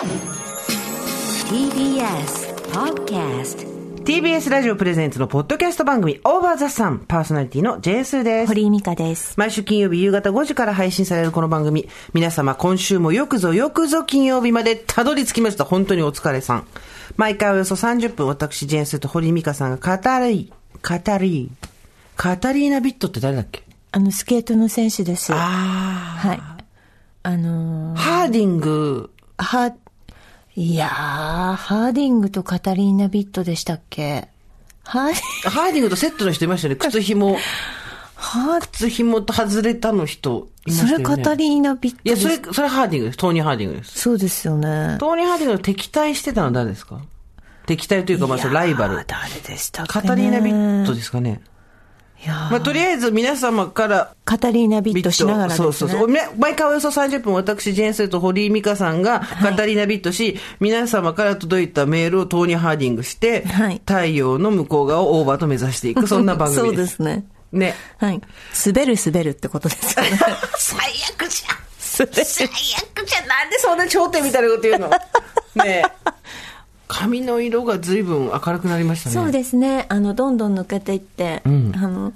TBS Podcast TBS ラジオプレゼンツのポッドキャスト番組、オーバーザさん、パーソナリティの J スーです。堀井美香です。毎週金曜日夕方5時から配信されるこの番組。皆様今週もよくぞよくぞ金曜日までたどり着きました。本当にお疲れさん。毎回およそ30分、私、ジェーンスーと堀井美香さんが語り、語り、カタリーナ・ビットって誰だっけ？あの、スケートの選手です。あはい。あのー、ハーディング、ー、は、いやー、ハーディングとカタリーナ・ビットでしたっけ？ハーディハーディングとセットの人いましたよね。靴紐、ハー靴紐と外れたの人いましたそよね。れカタリーナ・ビットいや、それ、それハーディングです。トーニー・ハーディングです。そうですよね。トーニー・ハーディングの敵対してたのは誰ですか？敵対というか、まあ、ライバル。誰でしたっけ、ね、カタリーナ・ビットですかね。まあ、とりあえず皆様から、カタリーナ・ビットしながらですね。そうそうそう。ね毎回およそ30分、私、ジェーンスーと堀井美香さんが、カタリーナ・ビットし、皆様から届いたメールをトーニー・ハーディングして、はい太陽の向こう側をオーバーと目指していく、そんな番組です。そうですね。ね。はい。滑る滑るってことですよね。最悪じゃん。最悪じゃん。なんでそんな頂点みたいなこと言うの？ねえ。髪の色が随分明るくなりましたね。そうですね。あの、どんどん抜けていって、んあの、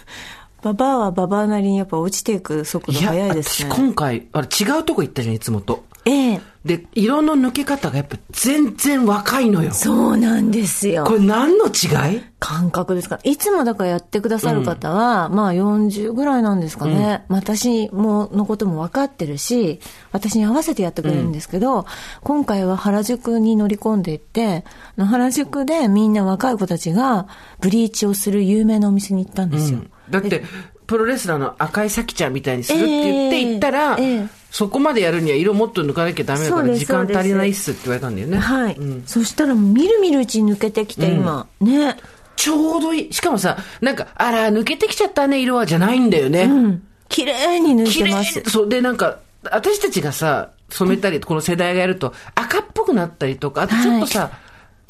ババアはババアなりにやっぱ落ちていく速度いや、速いですね。私今回、あれ違うとこ行ったじゃん、いつもと。ええで、色の抜け方がやっぱ全然若いのよ。そうなんですよこ。れ何の違い？感覚ですか？いつもだからやってくださる方は、まあ40ぐらいなんですかね。私も、のことも分かってるし、私に合わせてやってくれるんですけど、今回は原宿に乗り込んでいって、原宿でみんな若い子たちがブリーチをする有名なお店に行ったんですよ。だって、プロレスラーの赤井咲ちゃんみたいにするって言ってええ行ったら、ええそこまでやるには色もっと抜かなきゃダメだから時間足りないっすって言われたんだよね。はい、うんそしたらみるみるうちに抜けてきて、今。ね。ちょうどいい。しかもさ、なんか、あら、抜けてきちゃったね、色は、じゃないんだよね。うん。綺麗に抜い綺麗てます。そう。で、なんか、私たちがさ、染めたり、この世代がやると、赤っぽくなったりとか、あとちょっとさ、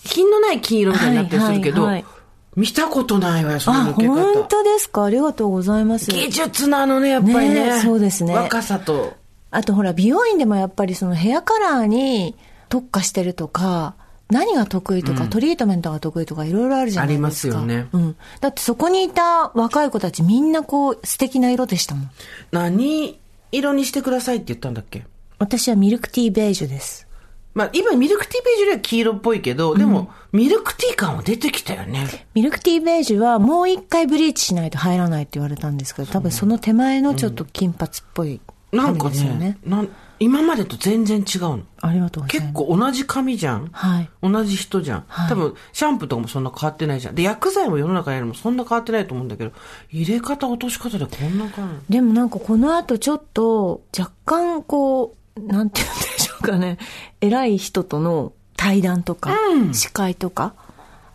品のない金色みたいになったりするけど、はいはいはい見たことないわよ、そのあ、抜け方。本当ですか？ありがとうございます。技術なのね、やっぱりね。ねそうですね若さと。あとほら、美容院でもやっぱりそのヘアカラーに特化してるとか、何が得意とか、トリートメントが得意とかいろいろあるじゃないですか。ありますよねうん。だってそこにいた若い子たちみんなこう素敵な色でしたもん。何色にしてくださいって言ったんだっけ？私はミルクティーベージュです。まあ、今、ミルクティーベージュよりは黄色っぽいけど、でも、ミルクティー感は出てきたよね。ミルクティーベージュはもう一回ブリーチしないと入らないって言われたんですけど、多分その手前のちょっと金髪っぽいなんか髪ですよねね。なん今までと全然違うの。ありがとうござい結ます。構同じ髪じゃん。はい。同じ人じゃん。はい多分、シャンプーとかもそんな変わってないじゃん。で、薬剤も世の中にあるのもそんな変わってないと思うんだけど、入れ方、落とし方でこんな感じ。でもなんかこの後ちょっと若干こう、なんて言うんでしょうかね。偉い人との対談とか、司会とか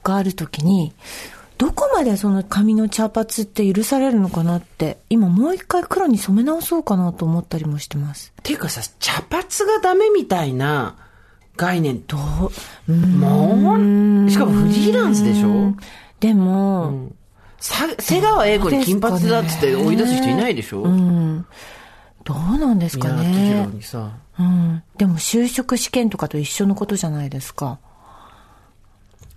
があるときに、どこまでその髪の茶髪って許されるのかなって、今もう一回黒に染め直そうかなと思ったりもしてます。ていうかさ、茶髪がダメみたいな概念と、うもう、しかもフリーランスでしょ？でも、さ瀬川栄子に金髪だっつって追い出す人いないでしょ？うん、どうなんですかね宏。にさ。うん、でも就職試験とかと一緒のことじゃないですか。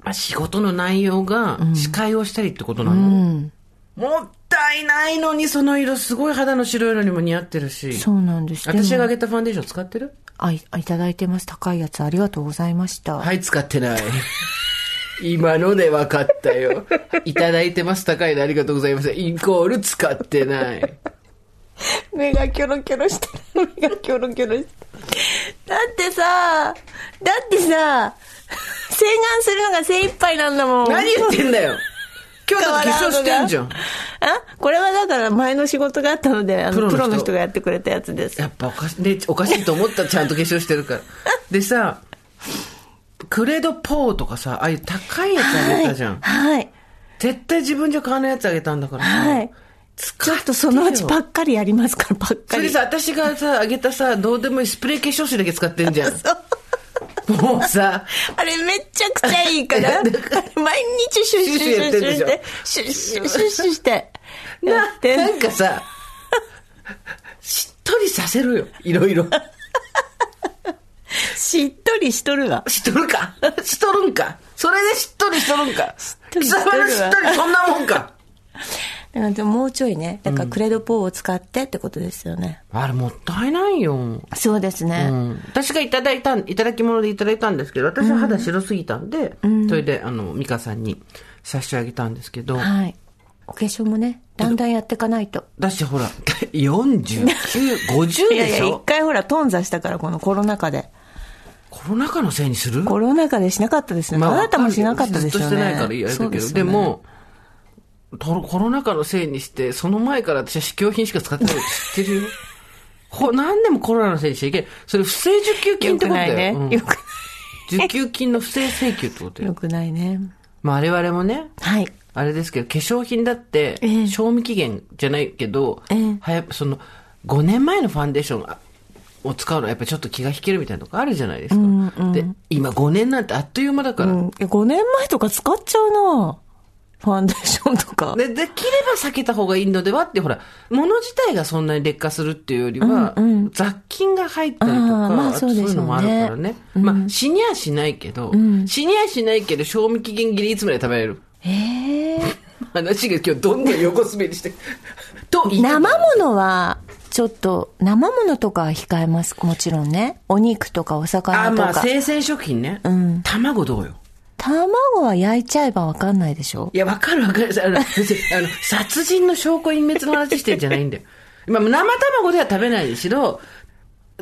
まあ、仕事の内容が司会をしたりってことなの、うん。もったいないのにその色すごい肌の白いのにも似合ってるしそうなんです。私があげたファンデーション使ってる？あい、いただいてます。高いやつありがとうございました。はい使ってない 今ので分かったよいただいてます高いのありがとうございますイコール使ってない 目がキョロキョロしてる。目がキョロキョロしてる。だってさ、だってさ、洗顔するのが精一杯なんだもん。何言ってんだよ今日だって化粧してんじゃんあこれはだから前の仕事があったので、あのプロの人がやってくれたやつです。やっぱおかし,、ね、おかしいと思ったらちゃんと化粧してるからでさクレドポーとかさああいう高いやつあげたじゃん、はい。絶対自分じゃ買わないやつあげたんだからさはい。ちょっとそのうちパッカリやりますから、パッカリ。それさ、私がさ、あげたさ、どうでもいいスプレー化粧水だけ使ってんじゃん。もうさ、あれめちゃくちゃいいから、毎日シュッシュッシュッシュッして、シュッシュッシュッシュして、やなって。んなんかさ、しっとりさせろよ、いろいろ。しっとりしとるわ。しとるか？しとるんか？それでしっとりしとるんか？貴様のしっとりそんなもんかだからでももうちょいね。だからクレドポーを使ってってことですよね。あれもったいないよ。そうですね。うん、私がいただいた、いただき物でいただいたんですけど、私は肌白すぎたんで、それで、あの、ミカさんに差し上げたんですけど、はい。お化粧もね、だんだんやっていかないと。だしほら、49、50いやいや、一でしょ回ほら、頓挫したから、このコロナ禍で。コロナ禍のせいにする？コロナ禍でしなかったですね。あなたもしなかったですよね。ずっとしてないからいいあれだけど、でも、とコロナ禍のせいにして、その前から私は試供品しか使ってないって知ってるよ？ほ何でもコロナのせいにしちゃいけない。それ不正受給金よってことだよ。くないね。うんよく受給金の不正請求ってことよよ。くないね。まあ我々もね、はい。あれですけど、化粧品だってええ、賞味期限じゃないけど、ええはやその、5年前のファンデーションあを使うのはやっぱりちょっと気が引けるみたいなとこあるじゃないですか。で、今5年なんてあっという間だから。うん。5年前とか使っちゃうなファンデーションとか。で、できれば避けた方がいいのではって、ほら、物自体がそんなに劣化するっていうよりは、雑菌が入ったりとあーか、まあそうねいうのもあるからね。まあ、死にはしないけど、死にはしないけど、賞味期限切れいつまで食べられる？ええ話が今日どんどん横滑りして。と言い生物は、ちょっと、生物とかは控えます。もちろんね。お肉とかおあ、魚とまあ、か。生鮮食品ね。ん卵どうよ。卵は焼いちゃえばわかんないでしょ？いや、わかるわかる。あの、あの、殺人の証拠隠滅の話してんじゃないんだよ。まあ、生卵では食べないにしろ、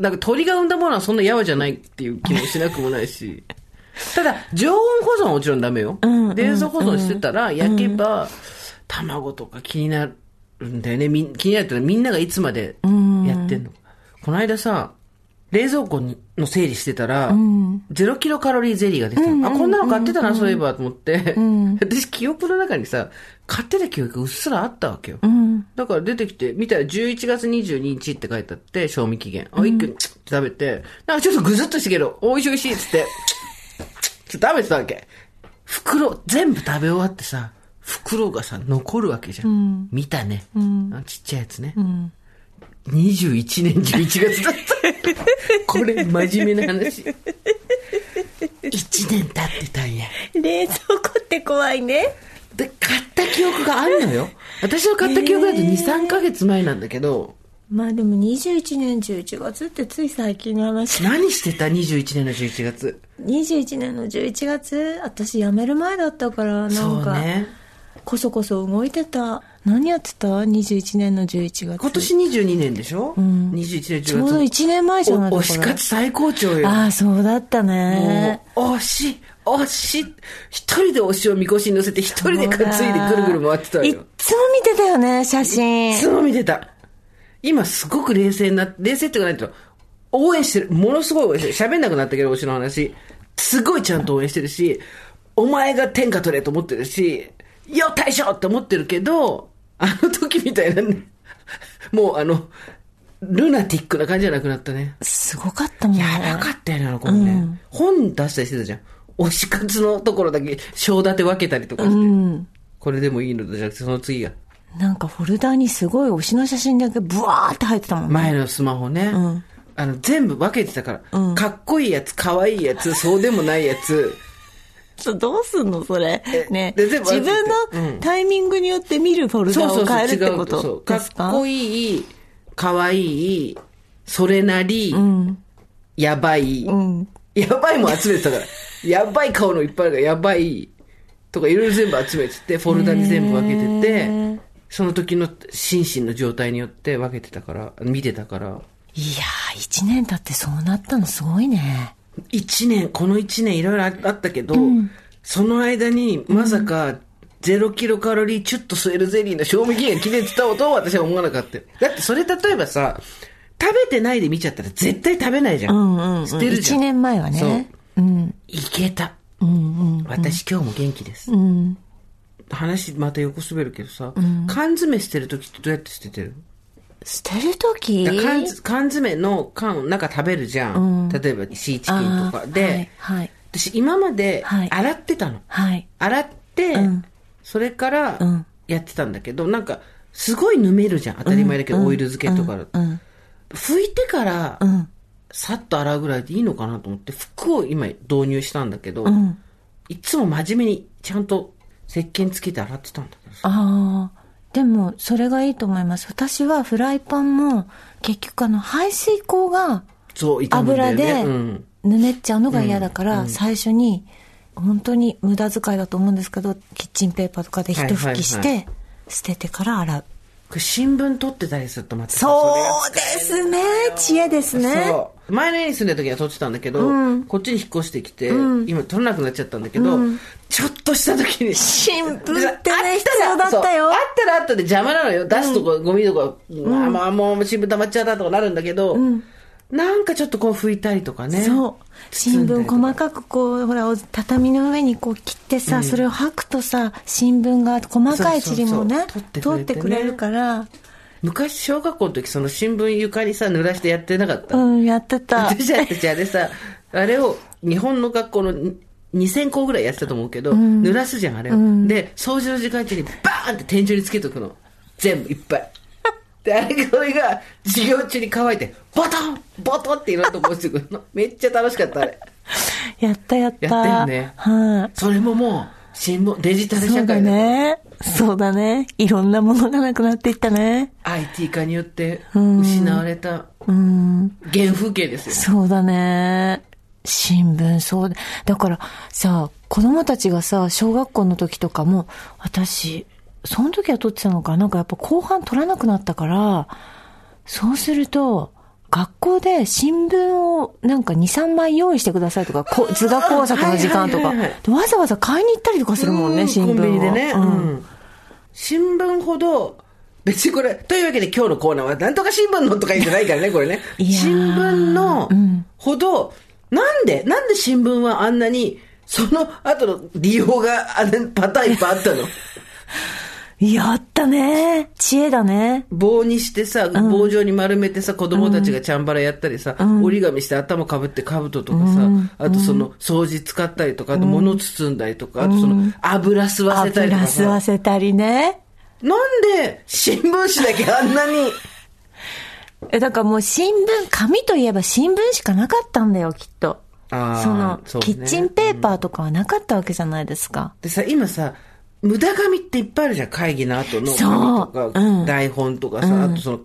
なんか鳥が産んだものはそんなやわじゃないっていう気もしなくもないし。ただ、常温保存はもちろんダメよ。んうん冷蔵保存してたら、焼けば、卵とか気になるんだよね。気になるってみんながいつまでやってんの。この間さ、冷蔵庫にの整理してたら、ゼロキロカロリーゼリーが出てたの、あ、こんなの買ってたな、そういえば、と思って。私、記憶の中にさ、買ってた記憶がうっすらあったわけよ。だから出てきて、見たら11月22日って書いてあって、賞味期限。あ、一気に食べて、なんかちょっとぐずっとしてけど、おいしいおいしいっつって、ちょっと食べてたわけ。袋、全部食べ終わってさ、袋がさ、残るわけじゃん。見たね。あのちっちゃいやつね。21年11月だった。これ、真面目な話。1年経ってたんや。冷蔵庫って怖いね。で、買った記憶があるのよ。私の買った記憶だと2、3ヶ月前なんだけど、まあでも21年11月ってつい最近の話。何してた ?21 年の11月。21年の11月私辞める前だったから、なそんか、うね。こそこそ動いてた。何やってた ?21 年の11月。今年22年でしょ、うん、?21 年11月。ちょうど1年前じゃないお推ですか。し活最高潮よ。ああ、そうだったね。推し、推し、一人で推しをみこしに乗せて一人で担いでぐるぐる回ってたいっよ。つも見てたよね、写真。いつも見てた。今すごく冷静にな冷静っていうかないと、応援してる。ものすごい応援してる。喋んなくなったけど、推しの話。すごいちゃんと応援してるし、お前が天下取れと思ってるし、よ、大将って思ってるけど、あの時みたいなね、もうあの、ルナティックな感じじゃなくなったね。すごかったもんね。やばかったよね、あの子もね。本出したりしてたじゃん。推し活のところだけ、章立て分けたりとかして。これでもいいのじゃなくて、その次が。なんかフォルダにすごい推しの写真だけブワーって入ってたもんね。前のスマホね。あの、全部分けてたから。かっこいいやつ、かわいいやつ、そうでもないやつ。どうすんのそれ？ね。自分のタイミングによって見るフォルダを変えるってことかですか？っこいい、かわいい、それなり、やばい、やばいも集めてたから。やばい顔のいっぱいあるから、やばい、とかいろいろ全部集めてて、フォルダに全部分けてて、その時の心身の状態によって分けてたから、見てたから。いやー、一年経ってそうなったのすごいね。一年、この一年いろいろあったけど、その間にまさか、ゼロキロカロリーチュッと吸えるゼリーの賞味期限切れてたとは私は思わなかったよ。だってそれ例えばさ、食べてないで見ちゃったら絶対食べないじゃん。うんうん、うん。捨てるじゃん。一年前はね。そう。うん。いけた。うんうん。私今日も元気です。うん。話また横滑るけどさ、缶詰捨てるときってどうやって捨ててる？捨てるとき缶詰の缶を中食べるじゃん。例えばシーチキンとかで、はい、はい。私今まではい洗ってたの。はい。洗って、うんそれからうんやってたんだけど、なんか、すごいぬめるじゃん。当たり前だけど、オイル漬けとかうん。拭いてからうん。さっと洗うぐらいでいいのかなと思って、服を今導入したんだけど、んいつも真面目にちゃんと石鹸つけて洗ってたんだけどさ。ああ。でも、それがいいと思います。私はフライパンも、結局あの、排水口が油で。ぬめっちゃうのが嫌だから、最初に、本当に無駄遣いだと思うんですけど、キッチンペーパーとかで一拭きして、捨ててから洗う。新聞取ってたりするとまたさそうですね。知恵ですね。前の家に住んでる時は撮ってたんだけど、こっちに引っ越してきて、今撮らなくなっちゃったんだけど、ちょっとした時に。新聞ってね必要だったよ。あったらあったで邪魔なのよ。出すとこ、ゴミとか、まあまあもう新聞溜まっちゃったとかなるんだけど、なんかちょっとこう拭いたりとかね。そう。新聞細かくこう、ほら、お畳の上にこう切ってさ、それを吐くとさ、新聞が細かい塵もね取ってくれるから、昔小学校の時その新聞床にさ、濡らしてやってなかった？うん、やってた。私たちあれさ、あれを日本の学校のに2000校ぐらいやってたと思うけど、濡らすじゃん、あれを。で、掃除の時間中にバーンって天井につけとくの。全部いっぱい。で、あれ、それが授業中に乾いて、ボトンボトンっていろんなとこ落ちてくるの。めっちゃ楽しかった、あれ。やったやった。やったよねはい、それももう、新聞、デジタル社会そうだね。そうだね。いろんなものがなくなっていったね。IT 化によって失われたうん。原風景ですよ。そうだね。新聞、そうだ。だからさ、子供たちがさ、小学校の時とかも、私、その時は撮ってたのか、なんかやっぱ後半撮らなくなったから、そうすると、学校で新聞をなんか2、3枚用意してくださいとか、こ図画工作の時間とか、はいはいはいわざわざ買いに行ったりとかするもんね、うん新聞を。コンビニでね。ううんん。新聞ほど、別にこれ、というわけで今日のコーナーは、なんとか新聞のとか言うんじゃないからね、これね。新聞のうんほど、なんで、なんで新聞はあんなに、その後の利用があんなパターンいっぱいあったの？やったね。知恵だね。棒にしてさ、棒状に丸めてさ、子供たちがチャンバラやったりさ、折り紙して頭かぶって兜とかさ、あとその掃除使ったりとか、あと物包んだりとか、あとその油吸わせたりと油かさ。吸わせたりね。なんで新聞紙だけあんなに、え、だからもう新聞、紙といえば新聞しかなかったんだよ、きっと。そのねキッチンペーパーとかはなかったわけじゃないですか。でさ、今さ、無駄紙っていっぱいあるじゃん。会議の後のそう紙とか、うん台本とかさ、あとその、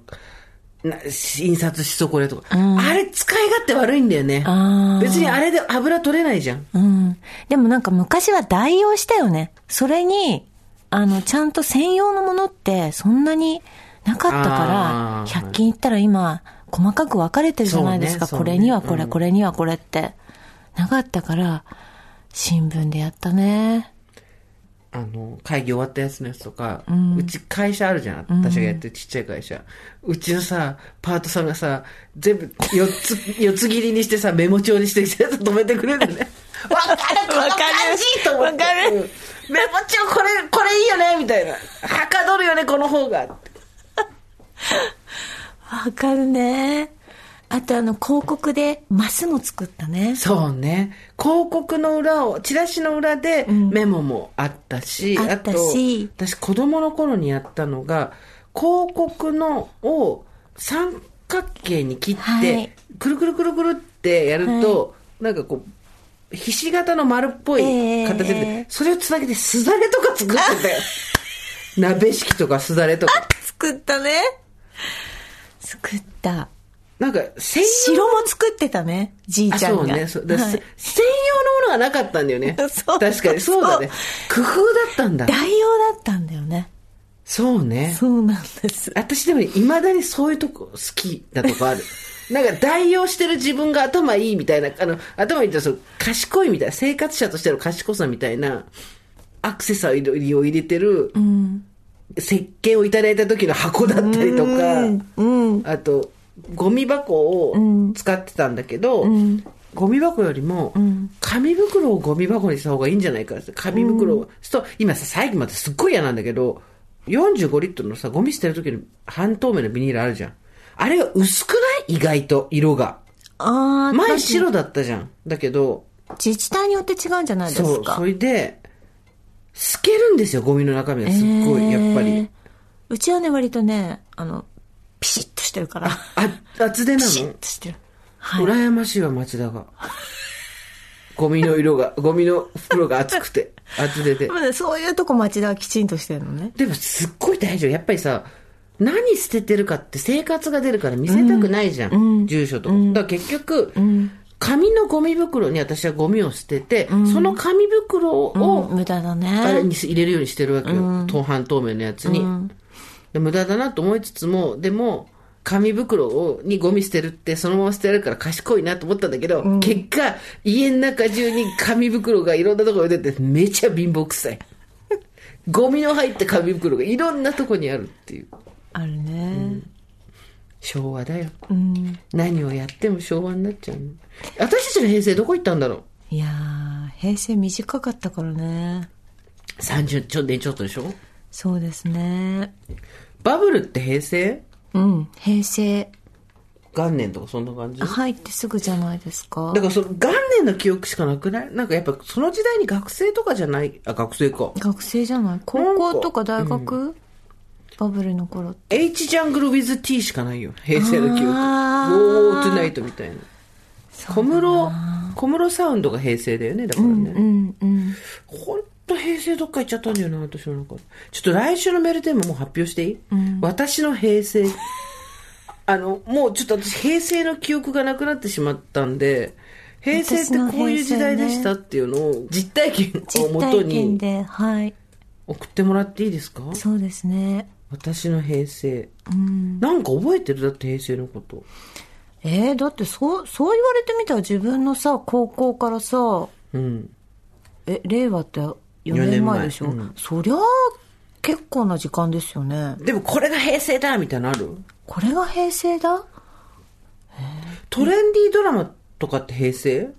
な印刷し損ねとか、あれ使い勝手悪いんだよね。別にあれで油取れないじゃん。うん。でもなんか昔は代用したよね。それに、あの、ちゃんと専用のものってそんなになかったからあ、ー100均行ったら今、細かく分かれてるじゃないですか。そうねこれにはこれ、うんこれにはこれって。なかったから、新聞でやったね。あの、会議終わったやつのやつとか、うち会社あるじゃん。私がやってるちっちゃい会社。うちのさ、パートさんがさ、全部4つ、四つ切りにしてさ、メモ帳にしてきて止めてくれるね。わかるこの感じと思って。わかるうんメモ帳これ、これいいよねみたいな。はかどるよね、この方が。わかるね。あとあの、広告でマスも作ったね。そうね。広告の裏を、チラシの裏でメモもあったし、あったしと、私子供の頃にやったのが、広告のを三角形に切って、はいくるくるくるくるってやると、なんかこう、ひし形の丸っぽいええ形で、それをつなげてすだれとか作ってたよ。鍋敷きとかすだれとか。作ったね。作った。なんか、専用城も作ってたね。じいあちゃんが。そうね。そうだはいせ専用のものがなかったんだよね。そう確かに、そうだね。工夫だったんだ。代用だったんだよね。そうね。そうなんです。私でも未だにそういうとこ好きなとこある。なんか代用してる自分が頭いいみたいな、あの、頭いいってそう賢いみたいな、生活者としての賢さみたいな、アクセサリーを入れてる、石鹸をいただいた時の箱だったりとか、うん。あと、ゴミ箱を使ってたんだけど、ゴミ箱よりも、紙袋をゴミ箱にした方がいいんじゃないかって紙袋を、そう今さ、最近まですっごい嫌なんだけど、45リットルのさ、ゴミ捨てる時の半透明のビニールあるじゃん。あれが薄くない？意外と、色が。ああ、前白だったじゃん。だけど、自治体によって違うんじゃないですそう、か。それで、透けるんですよ、ゴミの中身がすっごい、やっぱえーり。うちはね、割とね、あの、ピシッとしてるから。あ、厚手なピシッのとしてる。はい羨ましいわ、町田が。ゴミの色が、ゴミの袋が熱くて、厚手で。まあそういうとこ町田はきちんとしてるのね。でもすっごい大丈夫。やっぱりさ、何捨ててるかって生活が出るから見せたくないじゃん。住所とか。だから結局、紙のゴミ袋に私はゴミを捨てて、その紙袋を、無駄だあれね。に入れるようにしてるわけよ。当半透明のやつに。で無駄だなと思いつつも、でも、紙袋をにゴミ捨てるってそのまま捨てられるから賢いなと思ったんだけど、結果、家の中中に紙袋がいろんなところに出てめちゃ貧乏くさい。ゴミの入った紙袋がいろんなとこにあるっていう。あるね。昭和だよ。うん。何をやっても昭和になっちゃうの。私たちの平成どこ行ったんだろいやー、平成短かったからね。う ?30 ちょ年ちょっとでしょ？そうですね。バブルって平成？うん、平成。元年とかそんな感じ？だ入ってすぐじゃないですか。からその元年の記憶しかなくない？なんかやっぱその時代に学生とかじゃない、あ、学生か。学生じゃない？高校とか大学、バブルの頃 H ジャングル with T しかないよ。平成の記憶。あー Go to night みたいな。小室、小室サウンドが平成だよね、だからね。うんうん。ほんと平成どっか行っちゃったんだよな、私の中で。ちょっと来週のメールテーマもう発表していい、私の平成。あの、もうちょっと私平成の記憶がなくなってしまったんで、平成ってこういう時代でしたっていうのを実体験を実もとに。送ってもらっていいですか？そうですね。私の平成。うん。なんか覚えてる？だって平成のこと。えー、だってそう、そう言われてみたら自分のさ、高校からさ、うん。え、令和って4年前。でしょ、うん。そりゃあ、結構な時間ですよね。でもこれが平成だみたいなのある？これが平成だ？トレンディードラマとかって平成？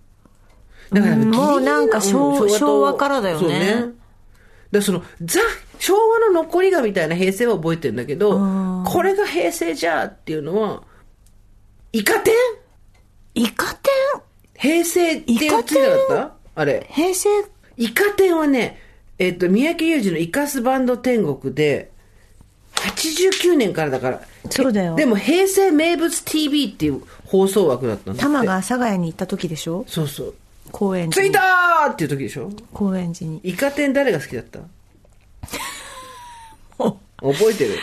だからうんもうなんか昭と昭和からだよね。ね。だその、ザ、昭和の残りがみたいな平成は覚えてるんだけど、これが平成じゃっていうのは、イカ天？イカ天？平成っていうついてなかった？あれ。平成イカ天はね、えっと、三宅裕二のイカスバンド天国で、89年からだから。そうだよでも、平成名物 TV っていう放送枠だったんだ。玉が阿佐ヶ谷に行った時でしょ？そうそう。高円寺に。着いたーっていう時でしょ？高円寺に。イカ天誰が好きだった？覚えてる？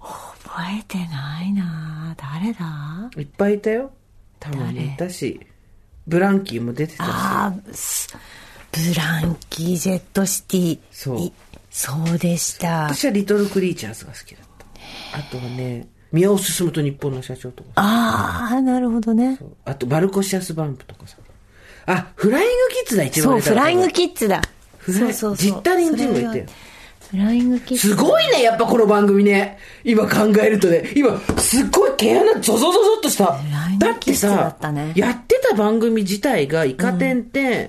覚えてないな誰だ？いっぱいいたよ。たまにいたし、ブランキーも出てたし。ああ、すブランキー・ジェット・シティ。そういそうでした。私はリトルクリーチャーズが好きだった。あとはね、宮尾進と日本の社長とかさああ、なるほどね。あと、バルコシアスバンプとかさ。あ、フライングキッズだ、一番そう、フライングキッズだ。フライそうそうそう。ジッタリンジンもいたよフライングキッズ。すごいね、やっぱこの番組ね。今考えるとね。今、すっごい毛穴ゾゾゾゾっとした。ラインだってキッズださったね、やってた番組自体がイカ天って、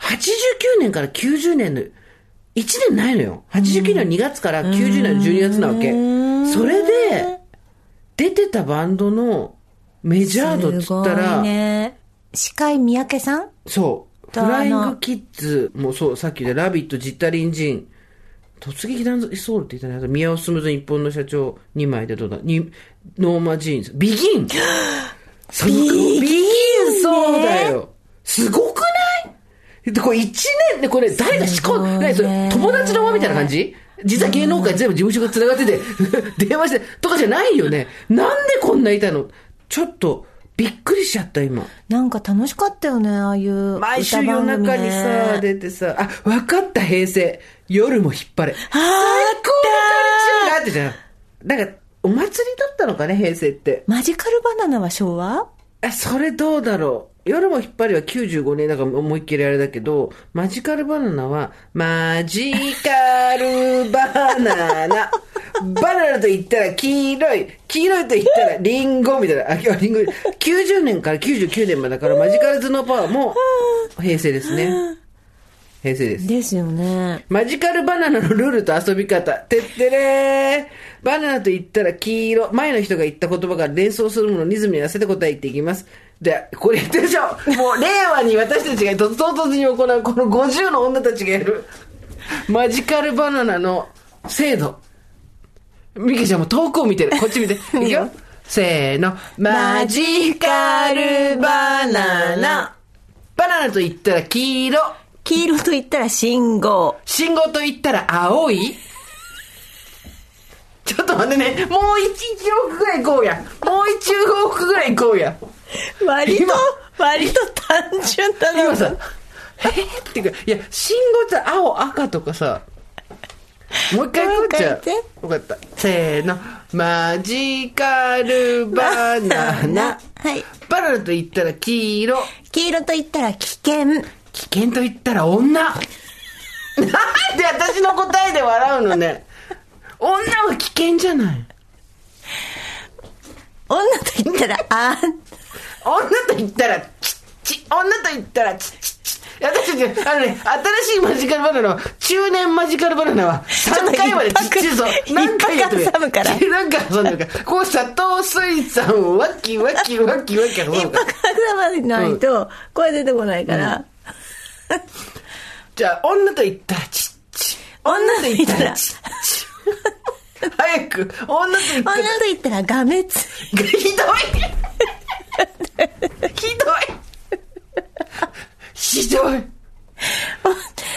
89年から90年の、1年ないのよ。89年の2月から90年の12月なわけ。それで、出てたバンドのメジャー度っつったら、いね。司会三宅さん？そう。フライングキッズもそう、さっきでラビット、ジッタリンジン、突撃ダンスソウルって言ったね。あと宮尾進と日本の社長2枚でどうだにノーマジーンズ。ビギン ビギンそうだよ。すごくで、これ1年で、これ誰が仕込ん何それ友達の輪みたいな感じ？実は芸能界全部事務所が繋がってて、電話して、とかじゃないよね。なんでこんないたの？ちょっと、びっくりしちゃった、今。なんか楽しかったよね、ああいう毎週夜中にさ、ね。出てさ、あ、わかった、平成。夜も引っ張れ。最高のカルチャーってじゃん。なんか、お祭りだったのかね、平成って。マジカルバナナは昭和？え、それどうだろう。夜も引っ張りは95年だから思いっきりあれだけど、マジカルバナナは、マジカルバナナ。バナナと言ったら黄色い。黄色いと言ったらリンゴみたいな。あ、今日リンゴ。90年から99年までだから、マジカル頭脳パワーも平成ですね。平成です。ですよね。マジカルバナナのルールと遊び方。てってれー。バナナと言ったら黄色。前の人が言った言葉から連想するものをリズムに合わせて答えていきます。で、これ言ってるでしょもう令和に私たちがと唐突に行うこの50の女たちがやるマジカルバナナの精度。ミケちゃんも遠くを見てる。こっち見て。いくよ。せーの。マジカルバナナ。バナナと言ったら黄色。黄色と言ったら信号。信号と言ったら青い。ちょっと待ってね。もう一往復ぐらい行こうや。もう一往復ぐらい行こうや。割と今、割と単純だな。今さ、え？ーっていうか、いや、信号って青、赤とかさ、もう一回行こうじゃよかった。せーの。マジカルバナナ。はい。バナナと言ったら黄色。黄色と言ったら危険。危険と言ったら女。なんで私の答えで笑うのね。女は危険じゃない。女と言ったらあん。女と言ったら、チッチ。女と言ったら、チッチッチ。私たち、あのね、新しいマジカルバナナは、中年マジカルバナナは、3回までちっちゃいぞ。何回やってる挟むから なんか挟んでるから。こう砂糖水産をワッキワッキワッキワッキ挟一むから泊。挟まないと、声出てこないから。じゃあ、女と言ったら、チッチ。女と言ったら、チッチ。早く、女と言ったら、女と言ったらがめつ。ひどい。ひどい。ひどい。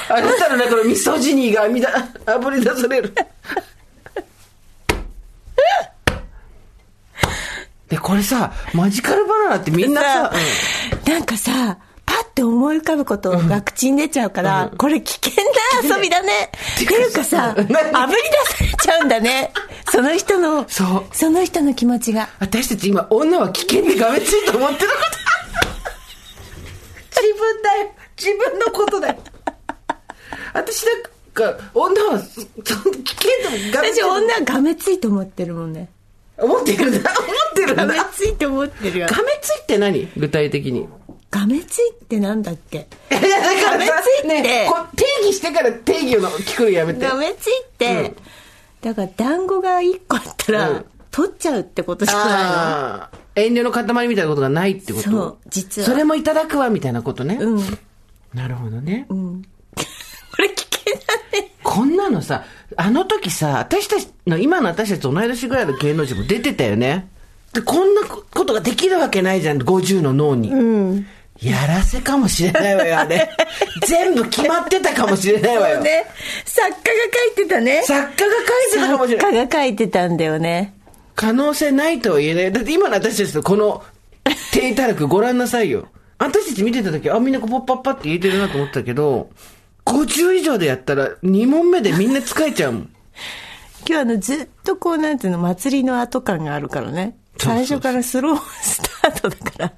あなたの中のミソジニーがみだあぶり出される。でこれさマジカルバナナってみんなさ、なんかさ、パッて思い浮かぶことが口に出ちゃうから、これ危険な遊びだね。っていうかさ、何？炙り出されちゃうんだね。その人の、そう。その人の気持ちが。私たち今女は危険にがめついと思ってること。自分だよ。自分のことだよ。私なんか女は危険でもがめつい私女はがめついと思ってるもんね。思ってるんだ思ってるんだがめがついと思ってるよ。めついって何？具体的にがめついってなんだっけ？だからがめついってね定義してから定義を聞くのやめて。がめついって、だから団子が1個あったら、うん。取っちゃうってことじゃないああ遠慮の塊みたいなことがないってこと？そう実は。それもいただくわみたいなことね、のうん。なるほどね、これ危険だね。こんなのさ、あの時さ、私たちの、今の私たちと同い年ぐらいの芸能人も出てたよね。で、こんなことができるわけないじゃん、50の脳に。やらせかもしれないわよ、あれ。全部決まってたかもしれないわよ。ね、作家が書いてたね。作家が書いてたかもしれない。作家が書いてたんだよね。可能性ないとは言えない。だって今の私たちとこの 低たらくご覧なさいよ。私たち見てた時、あ、みんなこうポッパッパって言えてるなと思ったけど、50以上でやったら2問目でみんな疲れちゃうもん。今日あのずっとこうなんていうの祭りの後感があるからね最初からスロースタートだから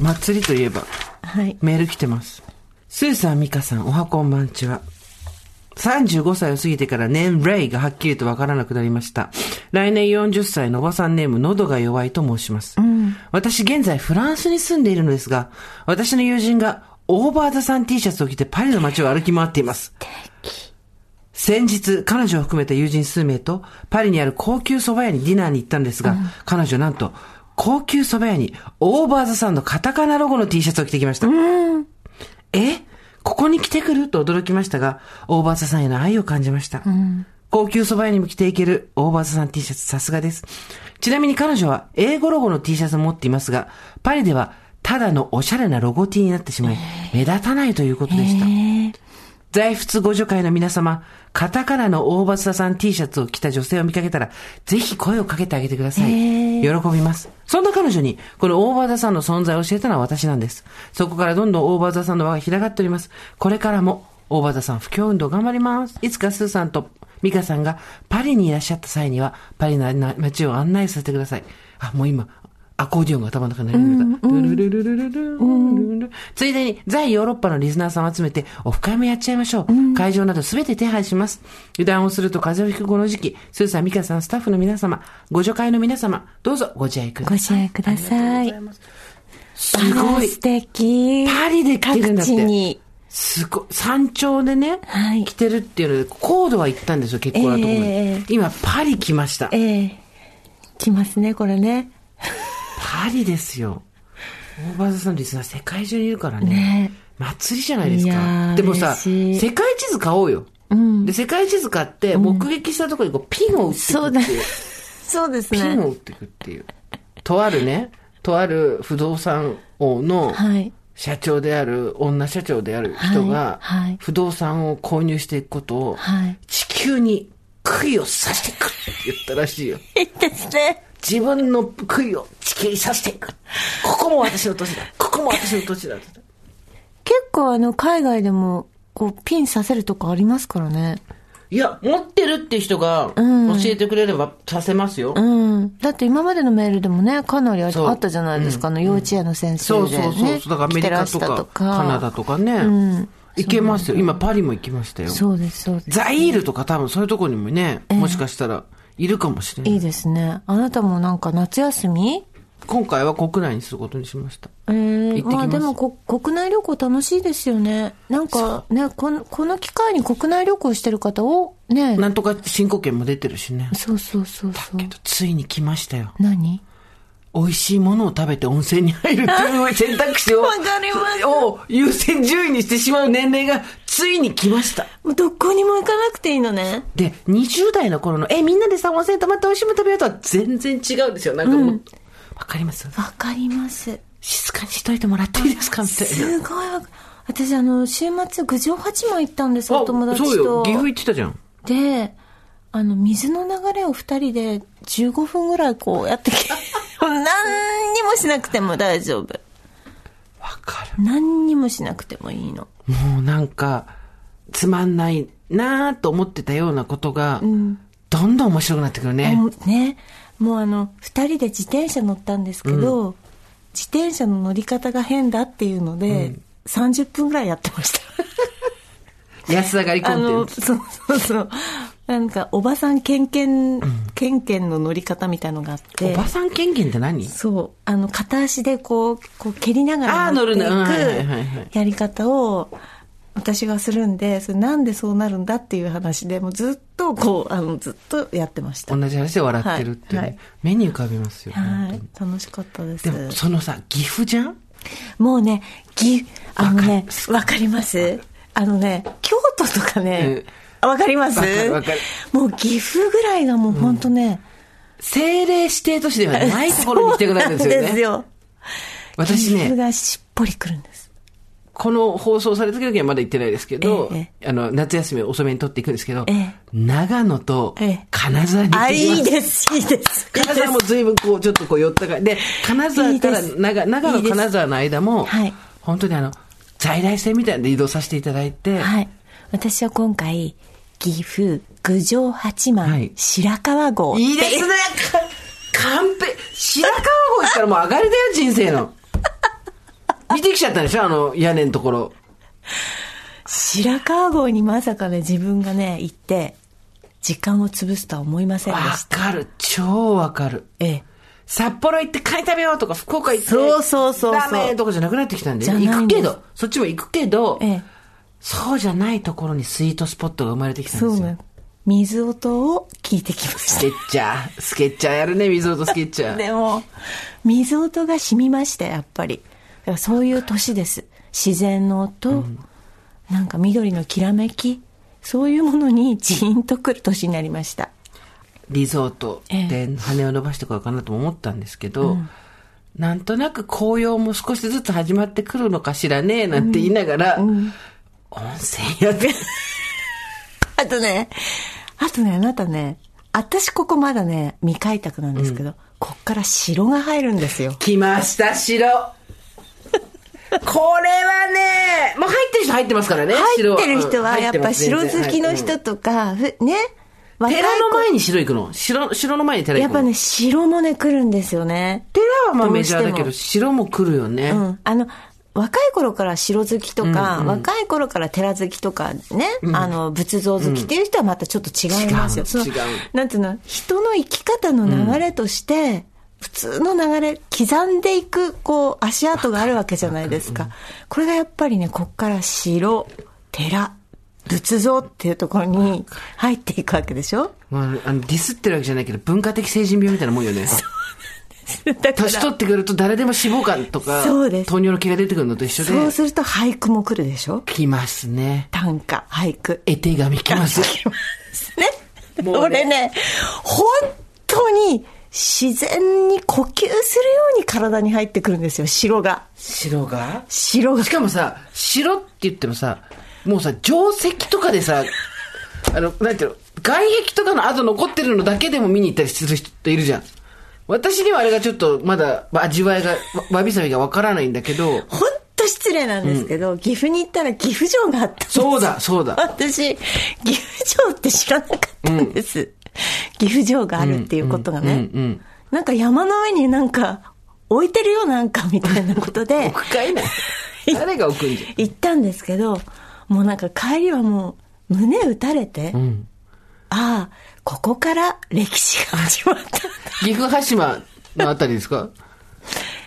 祭りといえば、はいメール来てます。スーさん、ミカさん、おはこんばんちは。35歳を過ぎてから年齢がはっきりとわからなくなりました。来年40歳のおばさんネーム、喉が弱いと申します。私現在フランスに住んでいるのですが、私の友人がオーバーザさん T シャツを着てパリの街を歩き回っています。先日、彼女を含めた友人数名と、パリにある高級蕎麦屋にディナーに行ったんですが、彼女なんと、高級蕎麦屋に、 Over the Sun のカタカナロゴの T シャツを着てきました。え？ここに着てくると驚きましたが、 Over the Sun への愛を感じました。高級蕎麦屋にも着ていけるオーバーザさん T シャツさすがです。ちなみに彼女は英語ロゴの T シャツを持っていますが、パリではただのおしゃれなロゴ T になってしまい、目立たないということでした。在仏ご助会の皆様、カタカナの大バツさん T シャツを着た女性を見かけたら、ぜひ声をかけてあげてください。喜びます。そんな彼女に、この大バザさんの存在を教えたのは私なんです。そこからどんどん大バザさんの輪が広がっております。これからも、大バザさん布教運動頑張ります。いつかスーさんとミカさんがパリにいらっしゃった際には、パリの街を案内させてください。あ、もう今、アコーディオンが頭の中になりました。ルルルルルルルルルついでに、在ヨーロッパのリスナーさんを集めて、オフ会もやっちゃいましょう。会場などすべて手配します。油断をすると風邪をひくこの時期、スーさん、ミカさん、スタッフの皆様、ご助会の皆様、どうぞご自愛ください。ご支援くださいすごい素。敵パリで着てるんだってすごい。山頂でね、はい着てるっていうので、コードは行ったんですよ、結構なところまで。ええ今、パリ来ました。ええ来ますねこれねパリですよ。大バズさんのリスナー世界中にいるからね。ね祭りじゃないですか。でもさ、世界地図買おうよ。で、世界地図買って、目撃したところにこうピンを打っていくっていう。そう ですピンをね。打っていくっていう。とあるね、とある不動産王のはい。社長である、女社長である人がはいはい、不動産を購入していくことを、はい。地球に杭を刺していくって言ったらしいよ。いいですね。自分の杭を地球に刺していく。ここも私の土地だ。ここも私の土地だ。結構あの、海外でも、こう、ピンさせるとこありますからね。いや、持ってるって人がうん教えてくれればさせますよ。うん。だって今までのメールでもね、かなりあったじゃないですか、あの、幼稚園の先そう生で、ね。そうそう。だからアメリカとかしたカナダとかね。うん行けますよ。今パリも行きましたよ。そうです、そうです。ザイールとか多分そういうとこにもね、もしかしたらいるかもしれない。いいですね。あなたもなんか夏休み？今回は国内にすることにしました。えー、ますまあでもこ国内旅行楽しいですよね。なんかね、このこの機会に国内旅行してる方を、ね。なんとか申告券も出てるしね。そうそうそうそうけ。ど、ついに来ましたよ。何？美味しいものを食べて温泉に入るっていう選択肢を、わかりますを優先順位にしてしまう年齢がついに来ました。もうどこにも行かなくていいのね。で、20代の頃の、え、みんなでさ、温泉泊まって美味しいもの食べようとは全然違うんですよ。なんかもう、わ、かります？わかります。静かにしといてもらっていいですか？みたいな。すごい私あの、週末、郡上八幡行ったんですよ、お友達と。そうよ。岐阜行ってたじゃん。で、あの、水の流れを二人で15分ぐらいこうやってきて、何にもしなくても大丈夫。わかる。何にもしなくてもいいの。もうなんか、つまんないなぁと思ってたようなことが、どんどん面白くなってくるね。もうね、もうあの、二人で自転車乗ったんですけど、自転車の乗り方が変だっていうので、30分ぐらいやってました。安上がりコンテンツ。そうそうそう。なんか、おばさんケンケン、ケンケンの乗り方みたいのがあって。おばさん権限って何？そう。あの、片足でこう、こう蹴りながら乗っていくやり方を、私がするんで、それなんでそうなるんだっていう話で、もうずっとこう、あの、ずっとやってました。同じ話で笑ってるっていうね、はいはい目に浮かびますよ。はい。楽しかったです。でも、そのさ、岐阜じゃん？もうね、ぎ、あのねわか、ります？あのね、京都とかねうん、わかります？もう岐阜ぐらいがもう本当ね、政令指定都市ではないところに行きたくなるんですよ そうなんですね。よ。私岐阜ね、がしっぽりくるんです。この放送された時はまだ行ってないですけど、えあの、夏休み遅めに取っていくんですけど、ええ長野とええ金沢に行っあ、てきます。いいです、いいです。金沢も随分こう、ちょっとこう寄ったかで、金沢から長長野金沢の間も、はい本当にあの、在来線みたいなんで移動させていただいて、はい。私は今回、岐阜、郡上八幡、はい白川郷。いいですねか完璧白川郷行ったらもう上がりだよ、人生の。見てきちゃったでしょあの屋根のところ。白川郷にまさかね、自分がね、行って、時間を潰すとは思いませんでわした。かる。超わかる。ええ。札幌行ってカニ食べようとか、福岡行って。そうそうそうそうダメとかじゃなくなってきたんで。じゃないんです行くけど、そっちも行くけど、ええ。そうじゃないところにスイートスポットが生まれてきたんですよ。水音を聞いてきました。スケッチャー。スケッチャーやるね、水音スケッチャー。でも、水音が染みました、やっぱり。そういう年です。自然の音、うん、なんか緑のきらめき、そういうものにジーンとくる年になりました。リゾートで羽を伸ばしてこようかなと思ったんですけど、ええうんなんとなく紅葉も少しずつ始まってくるのかしらね、なんて言いながら、うんうん、1400。あとね、あとね、あなたね、私ここまだね、未開拓なんですけど、うん、こっから城が入るんですよ。来ました、城 これはね、もう入ってる人入ってますからね、入ってる人はやっぱ城好きの人とか、うん、ね、寺の前に城行くの？城、城の前に寺行くの？やっぱね、城もね、来るんですよね。寺はまあメジャーだけど、城も来るよね。うん。あの、若い頃から城好きとか、若い頃から寺好きとかね、あの、仏像好きっていう人はまたちょっと違いますよ。その違う違うなんていうの、人の生き方の流れとして、普通の流れ、刻んでいく、こう、足跡があるわけじゃないですか。これがやっぱりね、こっから城、寺、仏像っていうところに入っていくわけでしょ？まあ、あのディスってるわけじゃないけど、文化的成人病みたいなもんよね。年取ってくると誰でも脂肪肝とか、そうです糖尿の気が出てくるのと一緒で、そうすると俳句も来るでしょ？来ますね。短歌、俳句。絵手紙来ます。ね。もうね俺ね、本当当に自然に呼吸するように体に入ってくるんですよ、白が。白が？白がし。かもさ、白って言ってもさ、もうさ、定石とかでさ、あの、なんていうの、外壁とかの跡残ってるのだけでも見に行ったりする人いるじゃん。私にはあれがちょっとまだ味わいが、わわびさびがわからないんだけど、ほんと失礼なんですけど、岐阜に行ったら岐阜城があったそうだ、そうだ。私、岐阜城って知らなかったんです。岐阜城があるっていうことがね。うんうんなんか山の上になんか置いてるよなんかみたいなことで 置くかいない。誰が置くんじゃん。行ったんですけど、もうなんか帰りはもう胸打たれて、んああ、ここから歴史が始まった。岐阜羽島のあたりですか？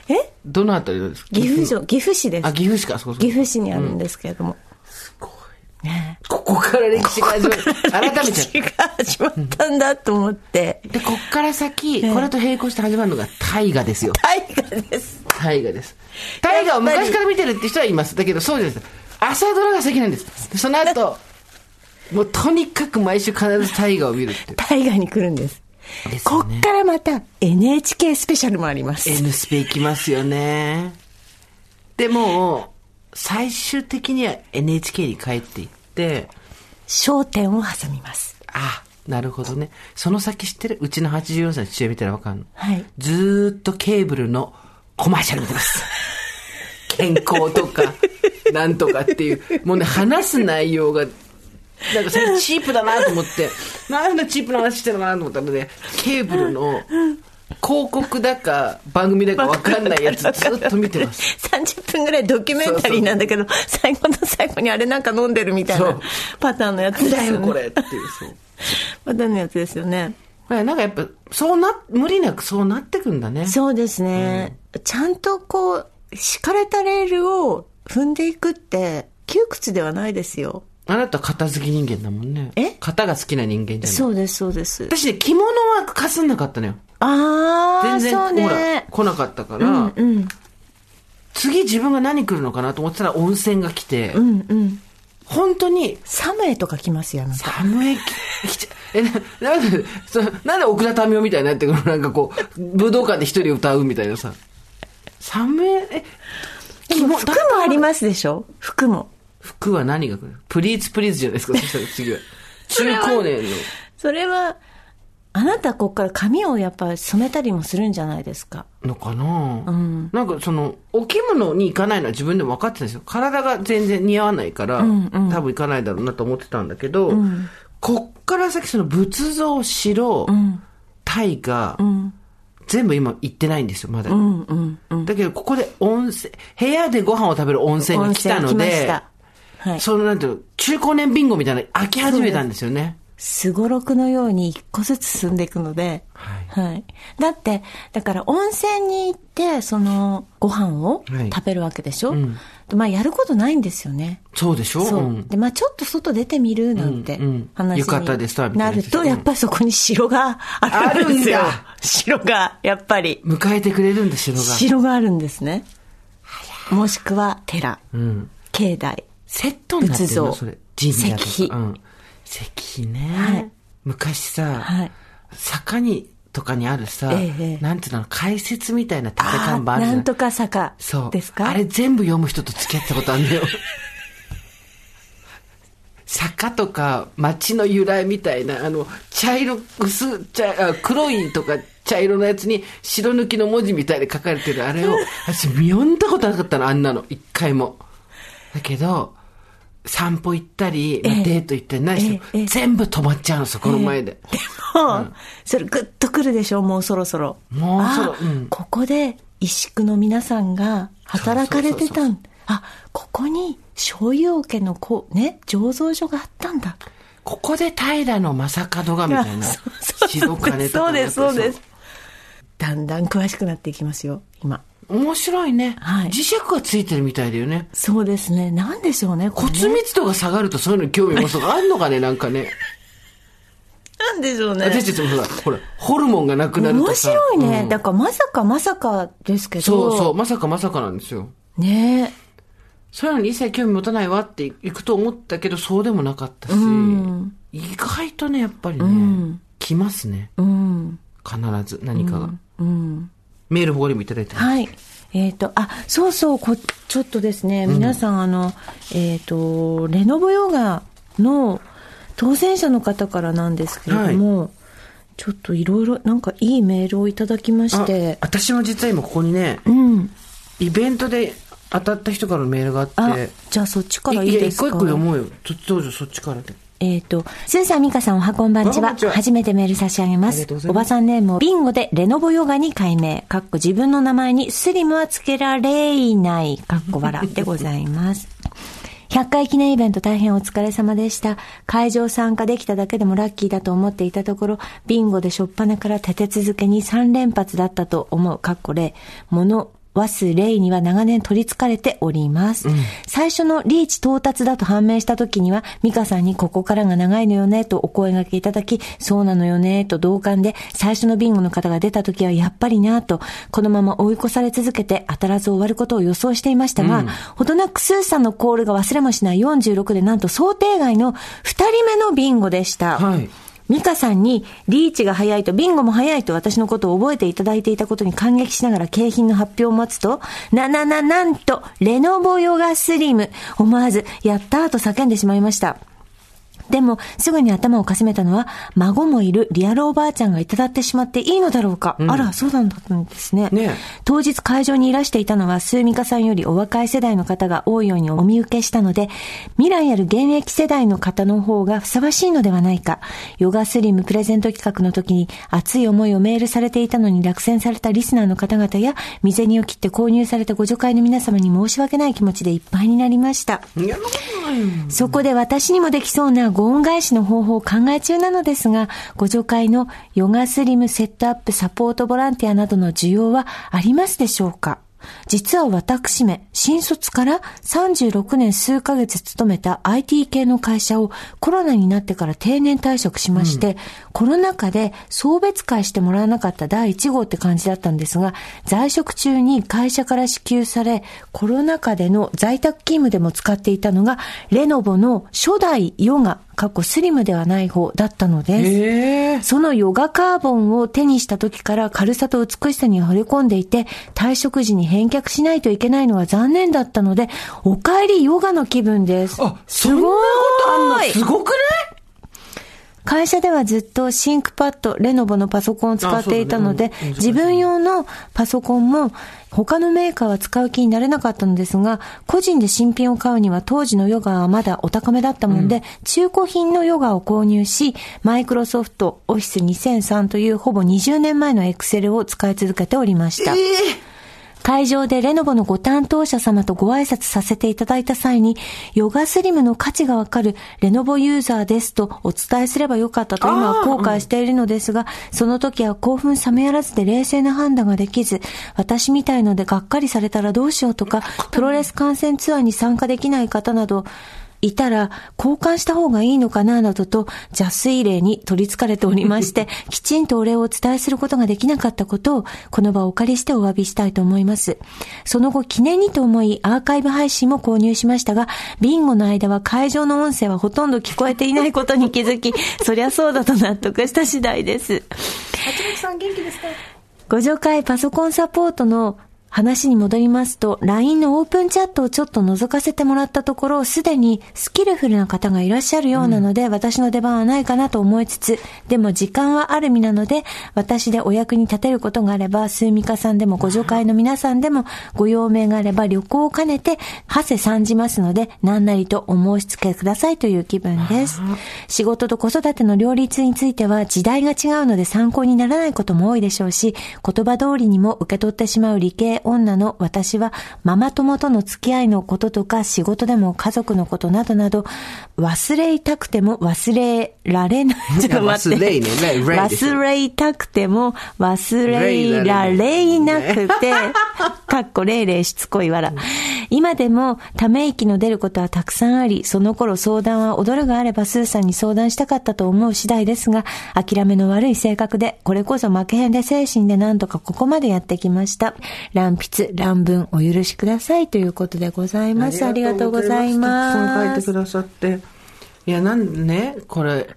え？どのあたりですか？岐阜城、岐阜市ですあ、。岐阜市か、そうそう。岐阜市にあるんですけれども。すごい。ねここから歴史が始まる。改めちゃっ歴史が始まったんだと思って。た。で、こっから先、これと並行して始まるのが大河ですよ。大河です。大河です。大河を昔から見てるって人はいます。だけど、そうです。朝ドラが先なんです。でその後、もうとにかく毎週必ず大河を見るって。大河に来るんです。ですねっからまた NHK スペシャルもあります。N スペ行きますよね。でも、最終的には NHK に帰っていって、焦点を挟みます。あ、なるほどね。その先知ってるうちの84歳の父親見たらわかんの。はいずーっとケーブルのコマーシャル見てます。健康とか、なんとかっていう、もうね、話す内容が、なんかそれチープだなと思って、なんでチープな話してるのかなと思ったので、ケーブルの広告だか番組だかわかんないやつずっと見てます。30分ぐらいドキュメンタリーなんだけど、最後の最後にあれなんか飲んでるみたいなパターンのやつですよね。これっていう、そう。パターンのやつですよね。まあなんかやっぱ、そうな、無理なくそうなってくんだね。そうですね。ちゃんとこう、敷かれたレールを踏んでいくって、窮屈ではないですよ。あなた片付き人間だもんね。え？型が好きな人間じゃない。そうです、そうです。私ね、着物はかすんなかったのよ。ああ、全然、そうほらね、。来なかったから、うん、うん、次自分が何来るのかなと思ってたら温泉が来て、うん、うん。本当に、サムエとか来ますよ、あなた。寒いき、きちゃ、え、ななんで、そなんで奥田民生みたいになってくるの？なんかこう、武道館で一人歌うみたいなさ。寒い、え、でも服もありますでしょ？服も。服は何が来る？プリーツプリーツじゃないですか、そしたら次は。中高年の。それは、あなたこっから髪をやっぱ染めたりもするんじゃないですか？のかな、なんかその、お着物に行かないのは自分でも分かってたんですよ。体が全然似合わないから、多分行かないだろうなと思ってたんだけど、こっから先その仏像、城、大河、全部今行ってないんですよ、まだ。だけどここで温泉、部屋でご飯を食べる温泉が来たのでた、はい。そのなんていうの、中高年ビンゴみたいなの飽き始めたんですよね。すごろくのように一個ずつ進んでいくので、はい。だって、だから温泉に行って、その、ご飯をはい食べるわけでしょ、でまあ、やることないんですよね。そうでしょ？そう。んで、まあ、ちょっと外出てみるなんてうんうん話浴衣でスターみたいななると、やっぱりそこに城があるんですよ。城が、やっぱり。迎えてくれるんだ、城が。城があるんですね。もしくは寺、うん。境内。セットになってるのそれ。神社とか。石碑うん。石碑ね。はい昔さ、はい坂に、とかにあるさ、ええなんていうの、解説みたいな縦あ看板あるじゃなんとか坂そう。ですか？あれ全部読む人と付き合ったことあるんだよ。坂とか町の由来みたいな、あの、茶色、薄、茶、あ黒いとか茶色のやつに白抜きの文字みたいで書かれてるあれを、私読んだことなかったの、あんなの。一回も。だけど、散歩行ったり、まあええデート行ったり何しても、ええええ全部止まっちゃうの、そこの前で。でも、それグッとくるでしょ、もうそろそろ。もうそろあうんここで石工の皆さんが働かれてたん。あ、ここに醤油桶のこう、ね、醸造所があったんだ。ここで平の正門がみたいな。そうです、そうです。だんだん詳しくなっていきますよ、今。面白いね、はい磁石がついてるみたいだよね。そうですね。なんでしょうね、ね骨密度が下がるとそういうのに興味持つとかあんのかね、なんかね。なんでしょうね。私たちもほら、ほら、ホルモンがなくなると面さ。白いね。うんだからまさかまさかですけど。そうそう、まさかまさかなんですよ。ねそういうのに一切興味持たないわっていくと思ったけど、そうでもなかったし、ん意外とね、やっぱりね、ん来ますね。うん。必ず何かが。うん。メール他にもいただいてます。はい。えっ、と、あ、そうそう、こ、ちょっとですね、皆さん、あの、えっ、と、レノボヨガの当選者の方からなんですけれども、ちょっといろいろ、なんかいいメールをいただきましあて、私も実は今ここにね、うん。イベントで当たった人からのメールがあって、あ、じゃあそっちからいいやですか？一個一個読もうよ。どどうぞそっちからで。えっ、と、スーさん、ミカさん、おはこんばんちは初めてメール差し上げますますおばさんネームをビンゴでレノボヨガに改名。かっこ自分の名前にスリムはつけられない。かっこ笑でございます。100回記念イベント大変お疲れ様でした。会場参加できただけでもラッキーだと思っていたところ、ビンゴでしょっぱなから立て続けに3連発だったと思う。かっこ例。物、わす霊には長年取り憑かれております。最初のリーチ到達だと判明した時には、ミカさんにここからが長いのよねとお声掛けいただき、そうなのよねと同感で、最初のビンゴの方が出た時はやっぱりなと、このまま追い越され続けて当たらず終わることを予想していましたが、ほどなくスーさんのコールが忘れもしない46でなんと想定外の2人目のビンゴでした。はい。ミカさんにリーチが早いとビンゴも早いと私のことを覚えていただいていたことに感激しながら景品の発表を待つと、ななななんと、レノボヨガスリム。思わず、やったーと叫んでしまいました。でも、すぐに頭をかすめたのは、孫もいるリアルおばあちゃんがいただってしまっていいのだろうか。あら、そうなんだったんですね。ねえ当日会場にいらしていたのは、スーミカさんよりお若い世代の方が多いようにお見受けしたので、未来ある現役世代の方の方がふさわしいのではないか。ヨガスリムプレゼント企画の時に熱い思いをメールされていたのに落選されたリスナーの方々や、未銭を切って購入されたご助会の皆様に申し訳ない気持ちでいっぱいになりました。そこで私にもできそうなご恩返しの方法を考え中なのですが、ご助会のヨガスリムセットアップサポートボランティアなどの需要はありますでしょうか？実は私め、新卒から36年数ヶ月勤めた IT 系の会社をコロナになってから定年退職しまして、コロナ禍で送別会してもらわなかった第1号って感じだったんですが、在職中に会社から支給され、コロナ禍での在宅勤務でも使っていたのが、レノボの初代ヨガ、過去スリムではない方だったのです。ええそのヨガカーボンを手にした時から軽さと美しさに惚れ込んでいて、退職時に返却しないといけないのは残念だったので、お帰りヨガの気分です。あ、そんなことあんの？すごくない？会社ではずっとシンクパッド、レノボのパソコンを使っていたので、自分用のパソコンも他のメーカーは使う気になれなかったのですが、個人で新品を買うには当時のヨガはまだお高めだったもんで、中古品のヨガを購入し、マイクロソフトオフィス2003というほぼ20年前のエクセルを使い続けておりました。会場でレノボのご担当者様とご挨拶させていただいた際に、ヨガスリムの価値がわかるレノボユーザーですとお伝えすればよかったと今は後悔しているのですが、その時は興奮冷めやらずで冷静な判断ができず、私みたいのでがっかりされたらどうしようとか、プロレス観戦ツアーに参加できない方など、いたら交換した方がいいのかななどと邪推令に取り憑かれておりまして、きちんとお礼をお伝えすることができなかったことを、この場をお借りしてお詫びしたいと思います。その後、記念にと思い、アーカイブ配信も購入しましたが、ビンゴの間は会場の音声はほとんど聞こえていないことに気づき、そりゃそうだと納得した次第です。さん元気ですか？ご助会パソコンサポートの話に戻りますと、LINE のオープンチャットをちょっと覗かせてもらったところ、すでにスキルフルな方がいらっしゃるようなので、私の出番はないかなと思いつつ、でも時間はある身なので、私でお役に立てることがあれば、スーミカさんでもご助会の皆さんでも、ご用命があれば旅行を兼ねて、ハセ参じますので、何なりとお申し付けくださいという気分です。仕事と子育ての両立については時代が違うので参考にならないことも多いでしょうし、言葉通りにも受け取ってしまう理系女の私は、ママ友との付き合いのこととか仕事でも家族のことなどなど、忘れたくても忘れられない。ちょっと待って。忘れいね忘れたくても忘れられなくて、かっこれいれいしつこいわら。今でもため息の出ることはたくさんあり、その頃相談は踊るがあればスーさんに相談したかったと思う次第ですが、諦めの悪い性格で、これこそ負けへんで精神でなんとかここまでやってきました。乱筆、乱文お許しくださいということでございます。ありがとうございたくさん書います。てくださって。いや、なんね、これ、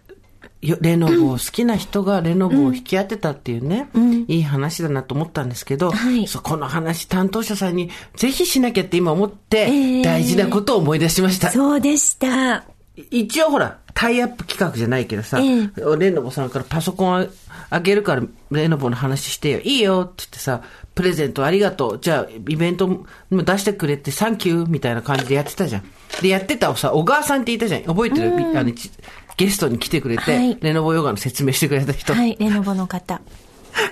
よレノボを好きな人がレノボを引き当てたっていうね、いい話だなと思ったんですけど、はいそうこの話担当者さんにぜひしなきゃって今思って、ええ大事なことを思い出しました。そうでした。一応ほら、タイアップ企画じゃないけどさ、えレノボさんからパソコンああげるからレノボの話してよ。いいよって言ってさ、プレゼントありがとう。じゃあ、イベントも出してくれてサンキューみたいな感じでやってたじゃん。で、やってたをさ、小川さんって言ったじゃん。覚えてる、あのちゲストに来てくれて、はいレノボヨガの説明してくれた人。はい、レノボの方。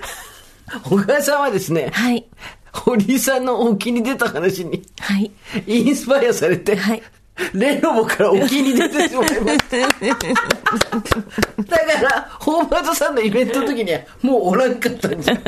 小川さんはですね、はい。堀井さんの沖に出た話にはい。インスパイアされて、はいレノボから沖に出てしまいました。だから、ホーバートさんのイベントの時にはもうおらんかったんじゃん。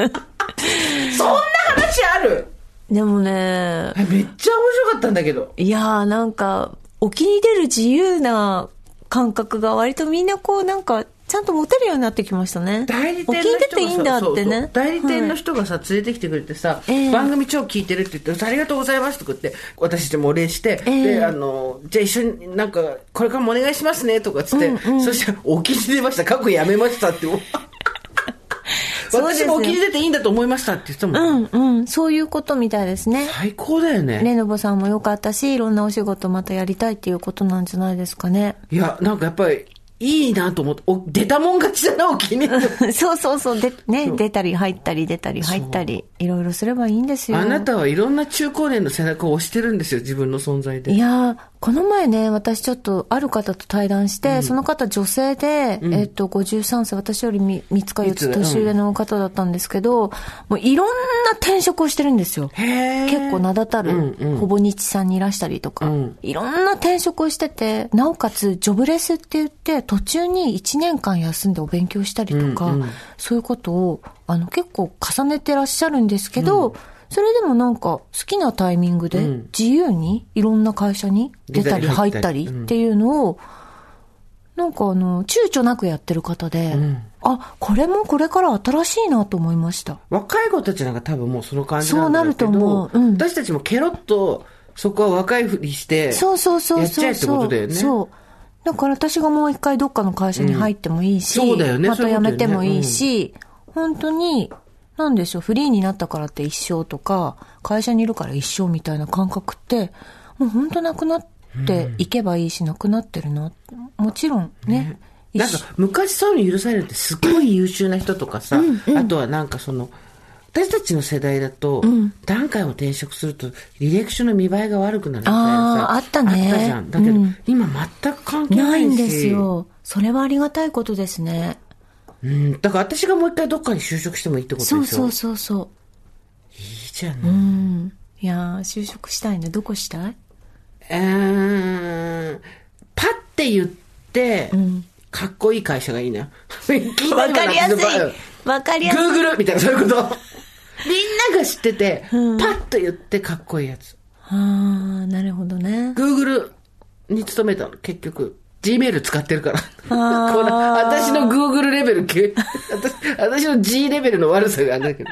そんな話ある？でもね、めっちゃ面白かったんだけど。いやーなんか、沖に出る自由な感覚が割とみんなこうなんか、ちゃんと持てるようになってきましたね。代理店の人がさていいんだってね。代理店のはい人がさ、連れてきてくれてさ、ええ番組超聞いてるって言って、ありがとうございますとか言って、私たちもお礼して、ええで、あの、じゃあ一緒になんか、これからもお願いしますねとかっつって、そしたら、沖に出ました、過去やめましたって。私も沖に出ていいんだと思いましたって言ってたもん。うんうん、そういうことみたいですね。最高だよね。レノボさんも良かったし、いろんなお仕事またやりたいっていうことなんじゃないですかね。いや、なんかやっぱり、いいなと思って、お出たもん勝ちだな、沖に。そうそうそう、で、ね、出たり入ったり出たり入ったり、いろいろすればいいんですよ。あなたはいろんな中高年の背中を押してるんですよ、自分の存在で。いやー、この前ね、私ちょっとある方と対談して、その方女性で、えっと、53歳、私より3つか4つ年上の方だったんですけど、もういろんな転職をしてるんですよ。結構名だたる、うんうん。ほぼ日さんにいらしたりとか、うん。いろんな転職をしてて、なおかつジョブレスって言って、途中に1年間休んでお勉強したりとか、うんうん。そういうことを、あの、結構重ねてらっしゃるんですけど、それでもなんか好きなタイミングでうん。自由にいろんな会社に出たり入ったりっていうのを、なんかあの、躊躇なくやってる方で、あ、これもこれから新しいなと思いました。若い子たちなんか多分もうその感じそうなると思う。うん。私たちもケロッとそこは若いふりしてそうそうそうやっちゃえってそうそう。ことだよね。そう。だから私がもう一回どっかの会社に入ってもいいし、うんそうだよねまた辞めてもいいし、本当に、なんでしょう、フリーになったからって一生とか、会社にいるから一生みたいな感覚って、もう本当なくなっていけばいいし、なくなってるな。もちろんね。一なんか昔そういうの許されるってすごい優秀な人とかさ、あとはなんかその私たちの世代だと、何回も転職すると履歴書の見栄えが悪くなるみたいなさあったねあったじゃんだけど、うん今全く関係ないんですよ。それはありがたいことですね。うん、だから私がもう一回どっかに就職してもいいってことでしょ？そうそうそうそう。いいじゃん、うん。いやー、就職したい？ね。どこしたい？うーんパッて言って、かっこいい会社がいいな。わ わかりやすい。わかりやすい。グーグルみたいな、そういうこと。みんなが知ってて、パッと言ってかっこいいやつ。ああ、なるほどね。グーグルに勤めたの、結局。Gmail 使ってるから。この私の Google レベルけ、私私の G レベルの悪さがあるんだけど。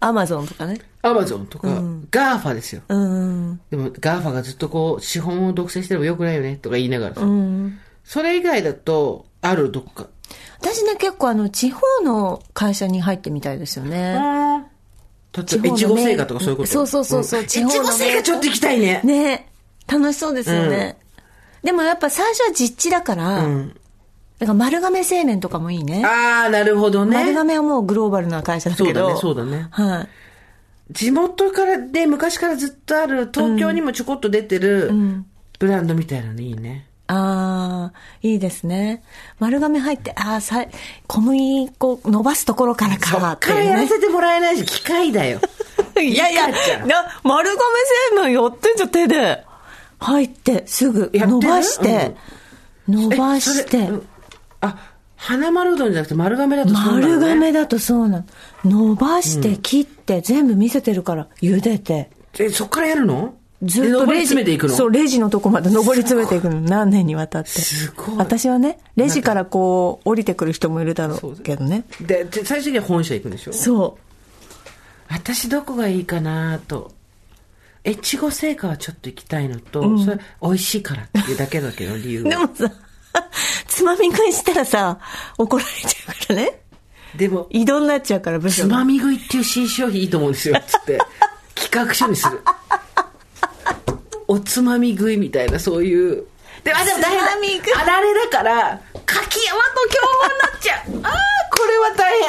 アマゾンとかね。Amazon とか、GAFA ですよ。うん。でも GAFA がずっとこう、資本を独占してればよくないよね、とか言いながらさ。うん。それ以外だと、あるどっか。私ね、結構あの、地方の会社に入ってみたいですよね。例えば、越後製菓とかそういうこと？そうそうそうそう、ん地方の越後製菓ちょっと行きたいね。ね楽しそうですよね。でもやっぱ最初は実地だから、うんだから丸亀製麺とかもいいね。ああ、なるほどね。丸亀はもうグローバルな会社だけど。そうだねそうだねはい。地元からで昔からずっとある東京にもちょこっと出てるブランドみたいなのいいね。ああ、いいですね。丸亀入って、ああ、さ小麦粉伸ばすところからそかっからやら。せてもらえないし、機械だよ。いやいや、な丸亀製麺やってんじゃん、手で。入って、すぐ、伸ばして、伸ばして。あ、花丸うどんじゃなくて丸亀だとそうなの、ね、丸亀だとそうなの。伸ばして、切って、全部見せてるから、茹でて。え、そっからやるの？ずっとレジ、詰めていくの？そう、レジのとこまで上り詰めていくの。何年にわたって。すごい。私はね、レジからこう、降りてくる人もいるだろうけどね。で、で最終的には本社行くんでしょ？そ私どこがいいかなと。越後製菓はちょっと行きたいのと、それ美味しいからっていうだけだけど理由う。では。もさ、つまみ食いしたらさ、怒られちゃうからね。でも、移動になっちゃうから、部署が。つまみ食いっていう新商品いいと思うんですよ、つって。企画書にする。おつまみ食いみたいな、そういう。でも、あでも大変だ。あられだから、柿山と競合になっちゃう。ああ、これは大変。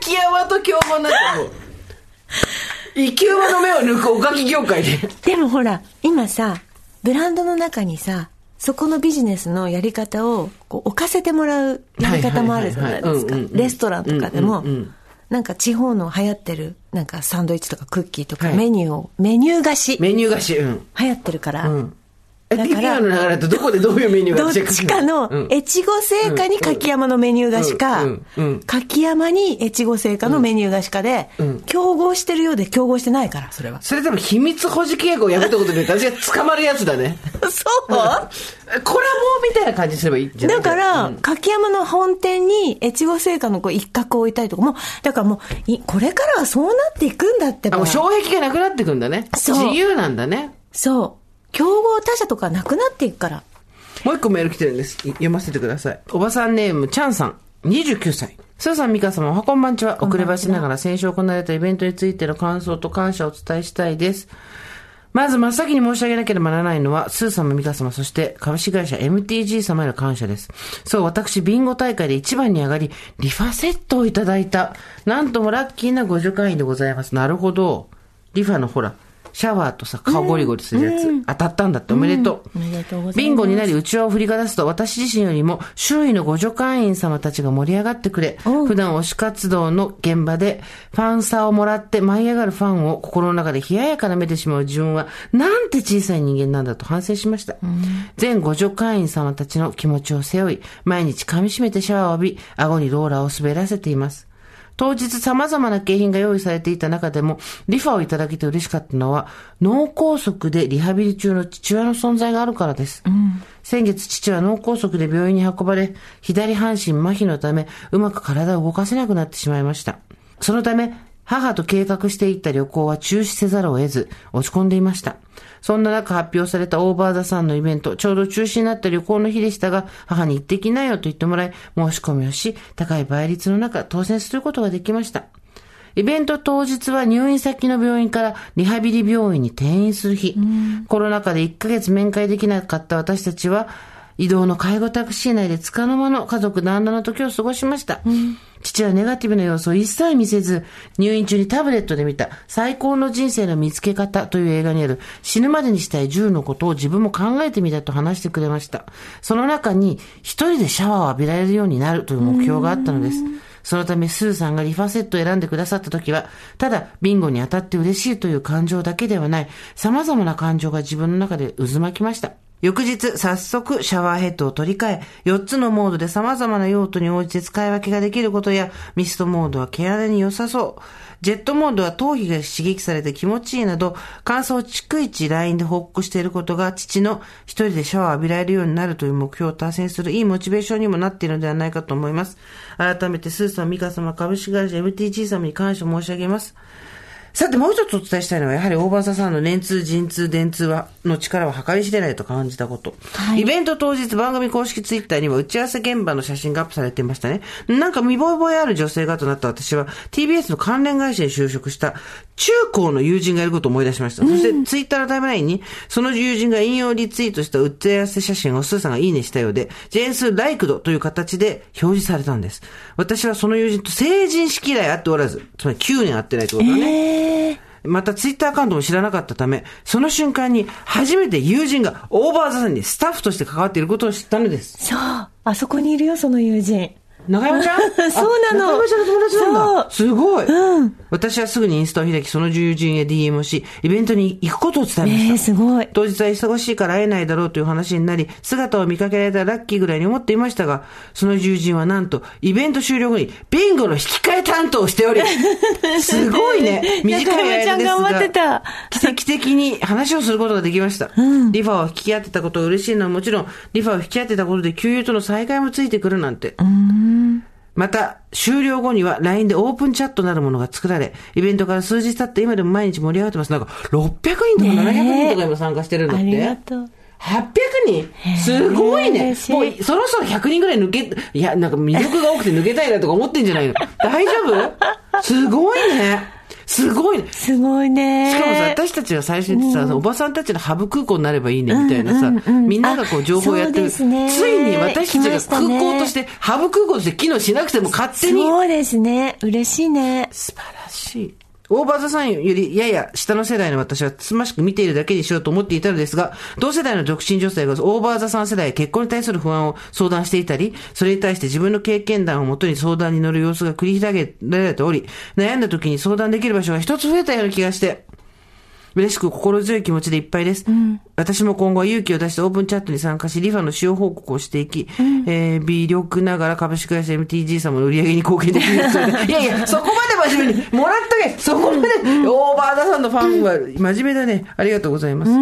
柿山と競合になっちゃう。生き馬の目を抜くおかき業界で。でもほら、今さ、ブランドの中にさ、そこのビジネスのやり方をこう置かせてもらうやり方もあるじゃないですか。レストランとかでもなんか地方の流行ってる、なんかサンドイッチとかクッキーとかはいメニューを、メニュー菓子流メニュー菓子、うん。行ってるから、うん。え、だからの流れだとどこでどういうメニューどっがチェックするちかのうん、越後製菓に柿山のメニュー菓子か柿山に越後製菓のメニュー菓子かでうん、競合してるようで競合してないから、それは。それでも秘密保持契約をやめたことで私が捕まるやつだね。そう？コラボみたいな感じにすればいいんじゃないだから、うん。柿山の本店に越後製菓のこう一角を置いたりとかもうだからもういこれからはそうなっていくんだってば。あ、もう障壁がなくなってくんだね。そう。自由なんだね。そう競合他社とかなくなっていくからもう一個メール来てるんです。い読ませてください。おばさんネーム、チャンさん。29歳。スーさん、ミカ様、おはこんばんちは。遅ればしながら先週行われたイベントについての感想と感謝をお伝えしたいです。まず真っ先に申し上げなければならないのは、スー様、ミカ様、そして株式会社 MTG 様への感謝です。そう、私、ビンゴ大会で一番に上がり、リファセットをいただいた。なんともラッキーなご助会員でございます。なるほど。リファのほら、シャワーとさ、顔ゴリゴリするやつ、当たったんだっておめでとう。おめでとうございますビンゴになり、うちわを振りかざすと、私自身よりも、周囲の互助会員様たちが盛り上がってくれ、普段推し活動の現場で、ファンサをもらって舞い上がるファンを心の中で冷ややかな目でしまう自分は、なんて小さい人間なんだと反省しました。全互助会員様たちの気持ちを背負い、毎日噛み締めてシャワーを浴び、顎にローラーを滑らせています。当日様々な景品が用意されていた中でも、リファをいただけて嬉しかったのは、脳梗塞でリハビリ中の父親の存在があるからです。先月父は脳梗塞で病院に運ばれ、左半身麻痺のため、うまく体を動かせなくなってしまいました。そのため、母と計画していった旅行は中止せざるを得ず、落ち込んでいました。そんな中発表されたオーバーザさんのイベント、ちょうど中止になった旅行の日でしたが、母に行ってきなよと言ってもらい、申し込みをし、高い倍率の中、当選することができました。イベント当日は入院先の病院からリハビリ病院に転院する日。コロナ禍で1ヶ月面会できなかった私たちは、移動の介護タクシー内で束の間の家族団らの時を過ごしました。父はネガティブな要素を一切見せず、入院中にタブレットで見た最高の人生の見つけ方という映画にある死ぬまでにしたい10のことを自分も考えてみたと話してくれました。その中に一人でシャワーを浴びられるようになるという目標があったのです。そのため、スーさんがリファセットを選んでくださった時は、ただ、ビンゴに当たって嬉しいという感情だけではない、様々な感情が自分の中で渦巻きました。翌日、早速、シャワーヘッドを取り替え、4つのモードで様々な用途に応じて使い分けができることや、ミストモードは毛穴に良さそう。ジェットモードは頭皮が刺激されて気持ちいいなど、乾燥を逐一ラインで報告していることが、父の一人でシャワーを浴びられるようになるという目標を達成するいいモチベーションにもなっているのではないかと思います。改めて、スーさん、ミカ様、株式会社 MTG 様に感謝申し上げます。さて、もう一つお伝えしたいのは、やはり大場さんの年通、陣通、電通は、の力は計り知れないと感じたこと。はいイベント当日、番組公式ツイッターには打ち合わせ現場の写真がアップされていましたね。なんか見覚えある女性がとなった私は、TBS の関連会社に就職した、中高の友人がいることを思い出しました。そして、ツイッターのタイムラインに、その友人が引用リツイートした打ち合わせ写真をスーさんがいいねしたようで、ジェーンスーライクドという形で表示されたんです。私はその友人と成人式以来会っておらず、つまり9年会ってないってことだね。えーまたツイッターアカウントも知らなかったため、その瞬間に初めて友人がオーバーザさんにスタッフとして関わっていることを知ったのです。そう。あそこにいるよ、その友人。中山ちゃん？そうなのあ中山ちゃんの友達なんだ。すごい、うん私はすぐにインスタを開き、その友人へ DM をし、イベントに行くことを伝えました。えー、すごい。当日は忙しいから会えないだろうという話になり、姿を見かけられたらラッキーぐらいに思っていましたが、その友人はなんと、イベント終了後に、ビンゴの引き換え担当をしており、すごいね。短い中山ちゃん間ですが頑張ってた。奇跡的に話をすることができました。リファを引き当てたことが嬉しいのはもちろん、リファを引き当てたことで給油との再会もついてくるなんて。また、終了後には LINE でオープンチャットなるものが作られ、イベントから数日経って今でも毎日盛り上がってます。なんか、600人とか700人とか今参加してるんだって。ありがとう。800にすごいねもうそろそろ100人ぐらい抜け、いや、なんか魅力が多くて抜けたいなとか思ってんじゃないの 大丈夫？すごいね。すごいね。すごいね。しかもさ、私たちは最初にさ、おばさんたちのハブ空港になればいいねみたいなさ、うんうんうんみんながこう情報をやってる。ついに私たちが空港として、ハブ空港として機能しなくても勝手に。そうですね。嬉しいね。素晴らしい。オーバーザさんよりやや下の世代の私はつましく見ているだけにしようと思っていたのですが、同世代の独身女性がオーバーザさん世代結婚に対する不安を相談していたり、それに対して自分の経験談をもとに相談に乗る様子が繰り広げられており、悩んだ時に相談できる場所が一つ増えたような気がして、嬉しく心強い気持ちでいっぱいです。私も今後は勇気を出してオープンチャットに参加し、リファの使用報告をしていき、えー微力ながら株式会社 MTG 様の売り上げに貢献できるよう。にいやいや、そこまで真面目に、もらっとけ。そこまで、オーバーダさんのファンは真面目だね。ありがとうございます。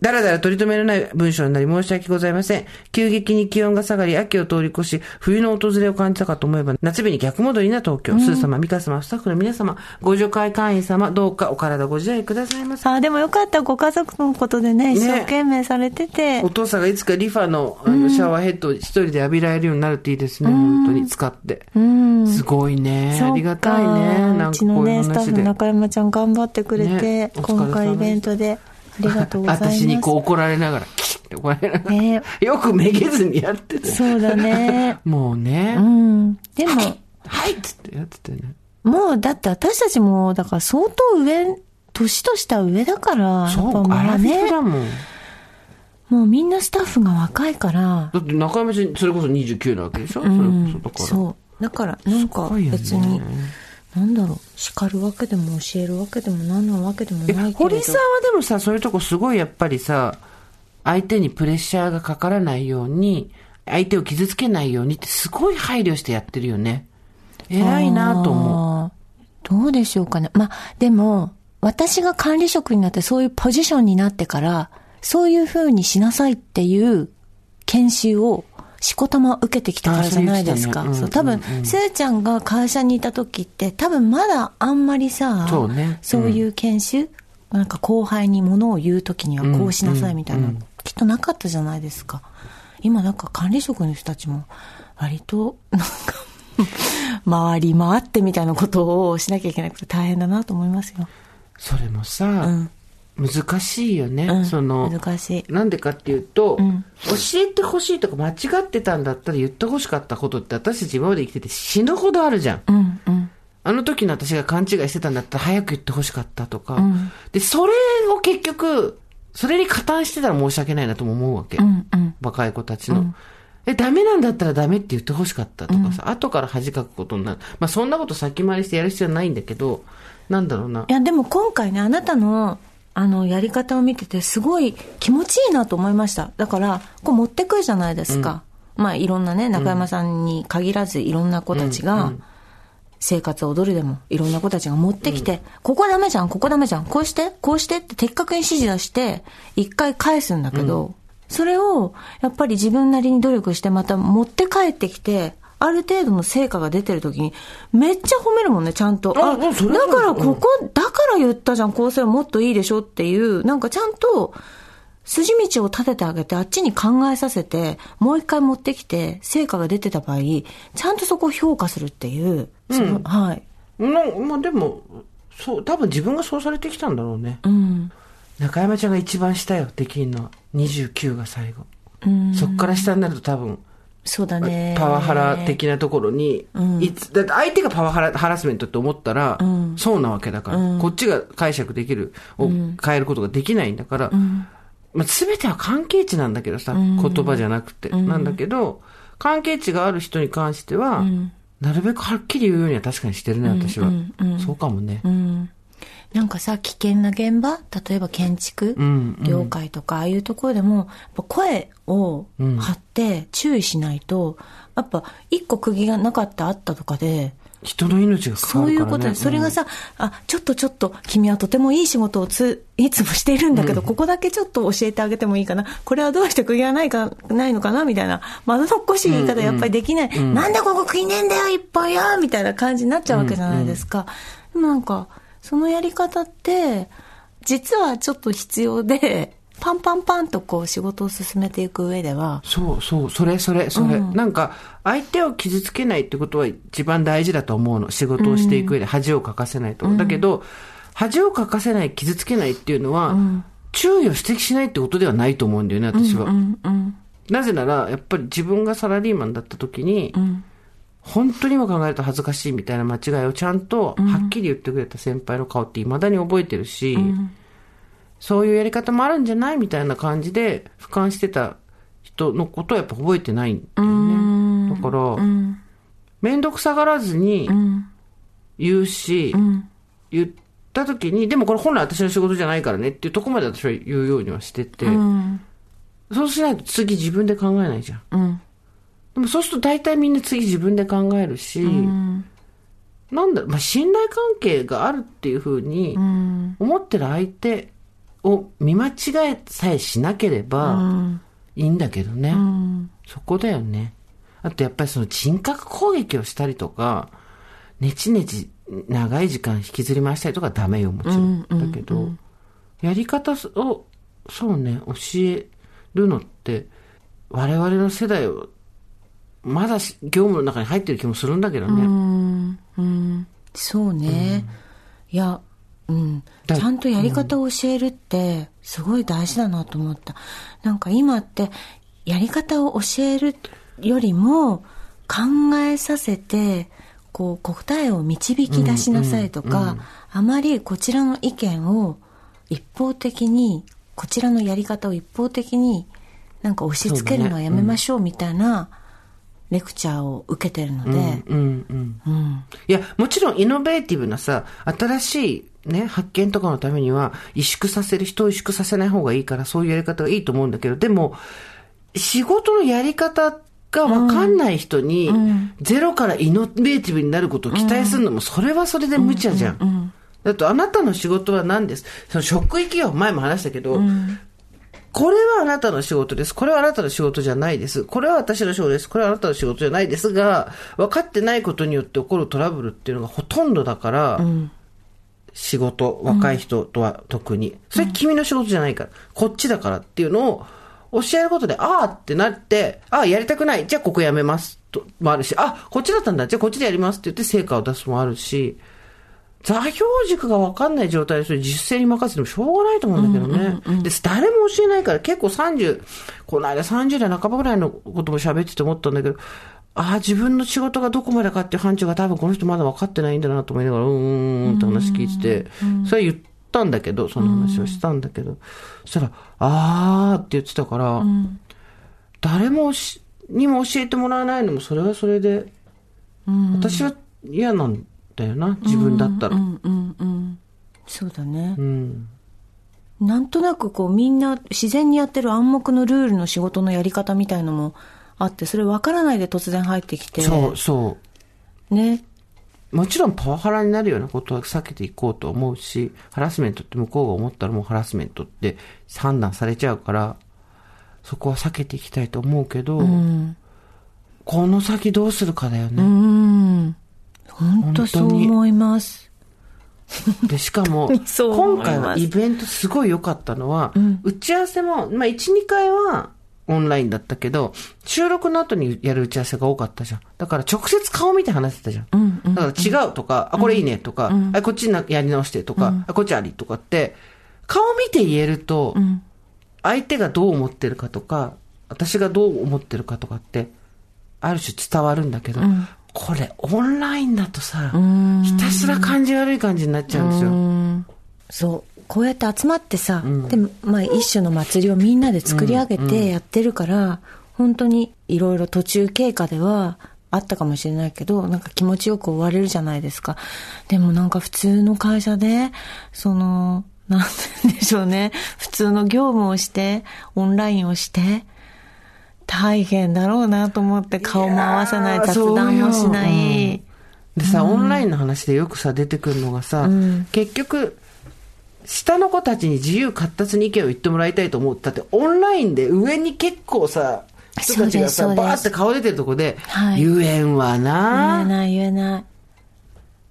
だらだら取り留めのない文章になり申し訳ございません。急激に気温が下がり、秋を通り越し、冬の訪れを感じたかと思えば、夏日に逆戻りな東京。スー様、ミカ様、スタッフの皆様、ご助会会員様、どうかお体ご自愛くださいませ。あ、でもよかった。ご家族のことでね、一生懸命されてて。お父さんがいつかリファのあのシャワーヘッドを一人で浴びられるようになるっていいですね。本当に使って。うん。すごいね。ありがたいね。なんうかこうちのね、スタッ。フの中山ちゃん頑張ってくれて、ね今回イベントで。ありがとうございます。私にこう怒られながら、キッって怒られながら。ねよくめげずにやってて。そうだね。もうね。うん。でも、はいっつってやっててね。もう、だって私たちも、だから相当上、年とした上だから、そうやっぱか、あねだもん。もうみんなスタッフが若いから、だって中山ちゃん、それこそ29なわけでしょ、うんそれこそだから。そう。だから、なんかすごいよね別に、なんだろう、叱るわけでも教えるわけでも何なわけでもないけ。堀さんはでもさ、そういうとこすごいやっぱりさ、相手にプレッシャーがかからないように、相手を傷つけないようにってすごい配慮してやってるよね。偉いなと思う。う。どうでしょうかね。まあ、でも、私が管理職になってそういうポジションになってから、そういう風にしなさいっていう研修をしこたま受けてきたからじゃないですか。あそそうう、多分、せいちゃんが会社にいた時って、多分まだあんまりさ、そうねそういう研修、なんか後輩にものを言う時にはこうしなさいみたいな、きっとなかったじゃないですか。今なんか管理職の人たちも、割と、なんか、回り回ってみたいなことをしなきゃいけなくて大変だなと思いますよ。それもさ、ん難しいよね。うんその、難しいなんでかっていうと、ん教えてほしいとか間違ってたんだったら言ってほしかったことって私たち今まで生きてて死ぬほどあるじゃん。うん、うん。あの時の私が勘違いしてたんだったら早く言ってほしかったとか。んで、それを結局、それに加担してたら申し訳ないなとも思うわけ。うん、うん。若い子たちの。え、ダメなんだったらダメって言ってほしかったとかさ、後から恥かくことになる。まあそんなこと先回りしてやる必要はないんだけど、なんだろうな。いや、でも今回ね、あなたの、あの、やり方を見てて、すごい気持ちいいなと思いました。だから、こう持ってくるじゃないですか。まあ、いろんなね、中山さんに限らず、いろんな子たちが、生活を踊るでも、いろんな子たちが持ってきて、ここダメじゃん、ここダメじゃん、こうして、こうしてって的確に指示出して、一回返すんだけど、それを、やっぱり自分なりに努力して、また持って帰ってきて、ある程度の成果が出てる時に、めっちゃ褒めるもんね、ちゃんと。ああ、だからここ、だから言ったじゃん、こうすればもっといいでしょっていう、なんかちゃんと、筋道を立ててあげて、あっちに考えさせて、もう一回持ってきて、成果が出てた場合、ちゃんとそこを評価するっていう、そのはい。なまあでも、そう、多分自分がそうされてきたんだろうね。うん。中山ちゃんが一番下よ、できんのは。29が最後。うん。そっから下になると多分、そうだね。パワハラ的なところに、いつ、だって相手がパワハラ、ハラスメントって思ったら、そうなわけだから、こっちが解釈できる、を変えることができないんだから、まあ、全ては関係値なんだけどさ、言葉じゃなくて、なんだけど、関係値がある人に関しては、なるべくはっきり言うようには確かにしてるね、私は。そうかもね。うん。なんかさ、危険な現場？例えば建築？ん業界とか、ああいうところでも、声を張って注意しないと、やっぱ一個釘がなかったあったとかで、人の命がかかそうるから、ね。いうことで、それがさ、あ、ちょっとちょっと、君はとてもいい仕事をつ、いつもしているんだけど、ここだけちょっと教えてあげてもいいかな。これはどうして釘がないか、ないのかな？みたいな、まどろっこしい言い方やっぱりできない。なんでここ釘ねえんだよ、一本よ！みたいな感じになっちゃうわけじゃないですか。でもなんか、そのやり方って、実はちょっと必要で、パンパンパンとこう仕事を進めていく上では、そうそう、それそれ、それ。なんか、相手を傷つけないってことは一番大事だと思うの。仕事をしていく上で恥をかかせないと。だけど、恥をかかせない、傷つけないっていうのは、注意を指摘しないってことではないと思うんだよね、私は。なぜなら、やっぱり自分がサラリーマンだった時に、本当に今考えると恥ずかしいみたいな間違いをちゃんとはっきり言ってくれた先輩の顔って未だに覚えてるし、そういうやり方もあるんじゃないみたいな感じで俯瞰してた人のことはやっぱ覚えてないんだよね。だから、めん。どくさがらずに言うし、言った時に、でもこれ本来私の仕事じゃないからねっていうとこまで私は言うようにはしてて、そうしないと次自分で考えないじゃん。うん。でもそうすると大体みんな次自分で考えるし、なんだろう、まあ、信頼関係があるっていうふうに思ってる相手を見間違えさえしなければいいんだけどね。そこだよね。あとやっぱりその人格攻撃をしたりとか、ねちねち長い時間引きずり回したりとかダメよ、もちろん。だけど、やり方を、そうね、教えるのって、我々の世代を、まだし業務の中に入ってる気もするんだけどね。そうね。いや、うん。だちゃんとやり方を教えるって、すごい大事だなと思った。なんか今って、やり方を教えるよりも、考えさせて、こう、答えを導き出しなさいとか、あまりこちらの意見を一方的に、こちらのやり方を一方的になんか押し付けるのはやめましょうみたいなレクチャーを受けてるので、うんうん。いや、もちろんイノベーティブなさ、新しいね、発見とかのためには、萎縮させる、人を萎縮させない方がいいから、そういうやり方がいいと思うんだけど、でも、仕事のやり方がわかんない人に、ゼロからイノベーティブになることを期待するのも、それはそれで無茶じゃん。だと、あなたの仕事は何です？その職域は前も話したけど、これはあなたの仕事です。これはあなたの仕事じゃないです。これは私の仕事です。これはあなたの仕事じゃないですが、分かってないことによって起こるトラブルっていうのがほとんどだから、仕事、若い人とは特に。それ君の仕事じゃないから、こっちだからっていうのを教えることで、ああってなって、ああやりたくない。じゃあここやめます。と、もあるし、あ、こっちだったんだ。じゃあこっちでやりますって言って成果を出すもあるし、座標軸が分かんない状態でそれ実践に任せてもしょうがないと思うんだけどね。で、誰も教えないから結構30、この間30代半ばぐらいのことも喋ってて思ったんだけど、ああ、自分の仕事がどこまでかっていう範疇が多分この人まだ分かってないんだなと思いながら、うーん、って話聞いてて、それは言ったんだけど、その話をしたんだけど、そしたら、あーって言ってたから、誰もしにも教えてもらわないのもそれはそれで、私は嫌なんだよな、自分だったら。うんうんうんそうだねう、ん。なんとなくこうみんな自然にやってる暗黙のルールの仕事のやり方みたいのもあってそれ分からないで突然入ってきてそう、そう。ねもちろんパワハラになるようなことは避けていこうと思うし、ハラスメントって向こうが思ったらもうハラスメントって判断されちゃうから、そこは避けていきたいと思うけど、この先どうするかだよね。うん本当そう思います。で、しかも、今回はイベントすごい良かったのは、打ち合わせも、まあ、1、2回はオンラインだったけど、収録の後にやる打ち合わせが多かったじゃん。だから直接顔見て話してたじゃん。だから違うとか、あ、これいいねとか、あ、こっちなやり直してとか、あ、こっちありとかって、顔見て言えると、相手がどう思ってるかとか、私がどう思ってるかとかって、ある種伝わるん。だけど、これオンラインだとさ、ひたすら感じ悪い感じになっちゃうんですよ。そう。こうやって集まってさ、でまあ、一種の祭りをみんなで作り上げてやってるから、本当にいろいろ途中経過ではあったかもしれないけどなんか気持ちよく終われるじゃないですか。でもなんか普通の会社でそのなんでしょうね。普通の業務をしてオンラインをして大変だろうなと思って顔も合わせない雑談もしない、でさ、オンラインの話でよくさ、出てくるのがさ、結局、下の子たちに自由闊達に意見を言ってもらいたいと思ったって、オンラインで上に結構さ、人たちがさ、バーって顔出てるとこで、はい。言えんわ言えな、ない言えない。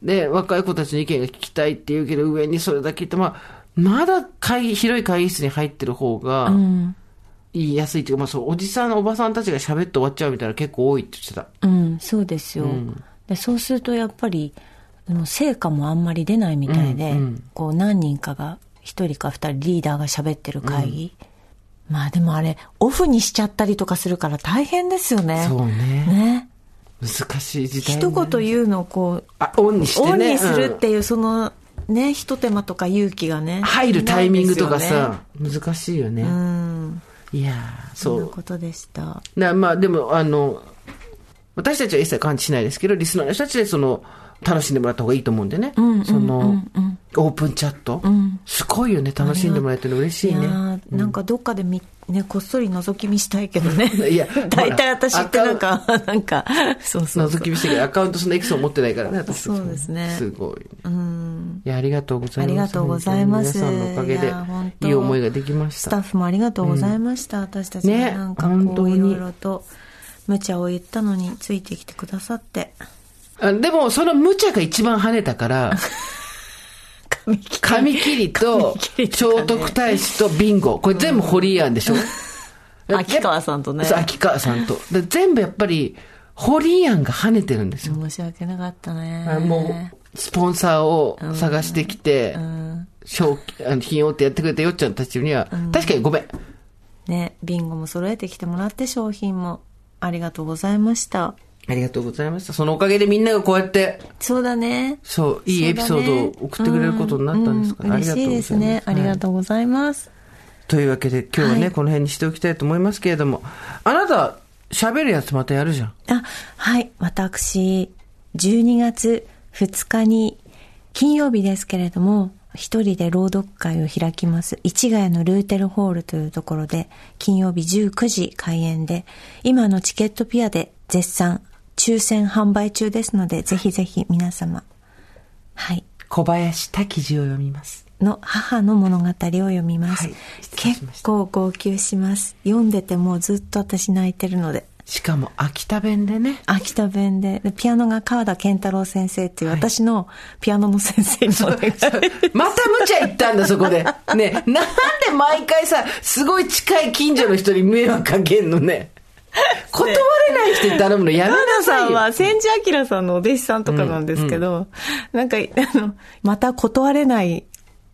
で、若い子たちの意見が聞きたいって言うけど、上にそれだけ言って、まあ、まだ会議、広い会議室に入ってる方が、うん。言いやすいっていうか、まあそう、おじさん、おばさんたちが喋って終わっちゃうみたいな結構多いって言ってた。うん、そうですよ。でそうするとやっぱり、成果もあんまり出ないみたいで、うんうんこう何人かが、一人か二人リーダーが喋ってる会議。まあでもあれ、オフにしちゃったりとかするから大変ですよね。そうね。ね。難しい時代、ね。一言言うのをこう、あ、オンにしてね。オンにするっうんていう、その、ね、一手間とか勇気がね。入るタイミングとかさ、難しいよね。ね。うん。いやー、そう。なことでした。なまあでも、あの、私たちは一切感知しないですけど、リスナーの人たちでその、楽しんでもらった方がいいと思うんでね。その、オープンチャット、すごいよね、楽しんでもらえてるの嬉しいね。なんかどっかでみ、ね、こっそり覗き見したいけどね。いや 大体私ってなんほか、なんか、そうそう。覗き見してるけど、アカウントそのエクソン持ってないからね、私そうですねすごい。うん。いや、ありがとうございます。ありがとうございます皆さんのおかげでいいい思いができました。スタッフもありがとうございました。私たちがねなんかこういろいろと無茶を言ったのについてきてくださって。あでも、その無茶が一番跳ねたから、髪切りと聖徳太子とビンゴ。これ全部ホリーアンでしょ？秋川さんとね秋川さんと。で全部やっぱり、ホリーアンが跳ねてるんですよ。申し訳なかったね。あもう、スポンサーを探してきて、うん。賞あの品をってやってくれたよっちゃんたちには、確かにごめん。ね、ビンゴも揃えてきてもらって商品もありがとうございました。ありがとうございました。そのおかげでみんながこうやって、そうだね。そう、いいエピソードを送ってくれることになったんですから、うんありがとうございます。嬉しいですね。ありがはとうございます。いというわけで、今日はね、はいこの辺にしておきたいと思いますけれども、あなた、喋るやつまたやるじゃん。あ、はい。私、12月2日に、金曜日ですけれども、一人で朗読会を開きます。市ヶ谷のルーテルホールというところで、金曜日19時開演で、今のチケットピアで絶賛、抽選販売中ですので、ぜひぜひ皆様、はい。小林滝次を読みます。の母の物語を読みます。はいしました結構号泣します。読んでてもうずっと私泣いてるので。しかも、秋田弁でね。秋田弁で、でピアノが川田健太郎先生っていう私のピアノの先生にお願いまた無茶言ったんだ、そこで。ね、なんで毎回さ、すごい近い近所の人に迷惑かけんのね。断れない人に頼むのやめなさいよ。さんは千住明さんのお弟子さんとかなんですけど、なんか、あの、また断れない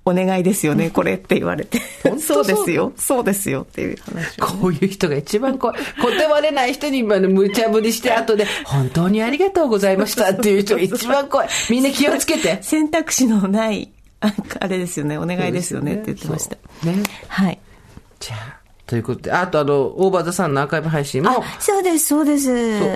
お願いですよね、これって言われて本。当そう？ですよ、そうですよっていう話を。こういう人が一番怖い。断れない人に今の無茶ぶりして、後で、本当にありがとうございましたっていう人が一番怖い。みんな気をつけて。選択肢のない、ああれですよね、お願いですよねって言ってました。そうね。はい。じゃあ、ということで、あとあの、オーバーザさんのアーカイブ配信も、あ、そうです、そうです。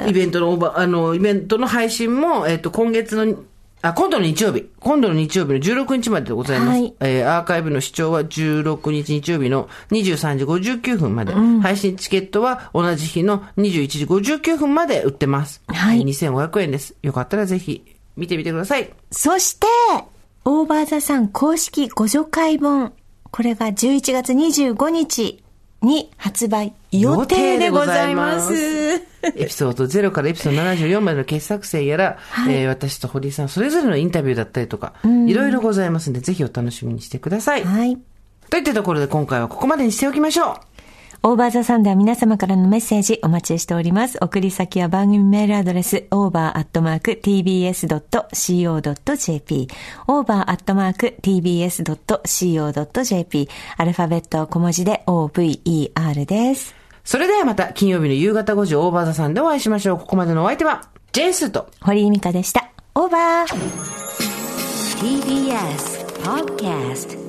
イベントのオーバー、あの、イベントの配信も、えっ、と、今月の、あ、今度の日曜日。今度の日曜日の16日まででございます。はいえーアーカイブの視聴は16日日曜日の23時59分まで。配信チケットは同じ日の21時59分まで売ってます。はいえー2500円です。よかったらぜひ見てみてください。そして、オーバーザさん公式ご助会本。これが11月25日に発売予定でございます。エピソード0からエピソード74までの傑作選やら、はいえー私と堀井さんそれぞれのインタビューだったりとか、いろいろございますので、ぜひお楽しみにしてください。はい。といったところで今回はここまでにしておきましょう。オーバーザさんでは皆様からのメッセージお待ちしております。送り先は番組メールアドレス over.tbs.co.jp over.tbs.co.jp アルファベット小文字で over です。それではまた金曜日の夕方5時オーバーザさんでお会いしましょう。ここまでのお相手は、ジェンスーと、堀井美香でした。オーバー TBS Podcast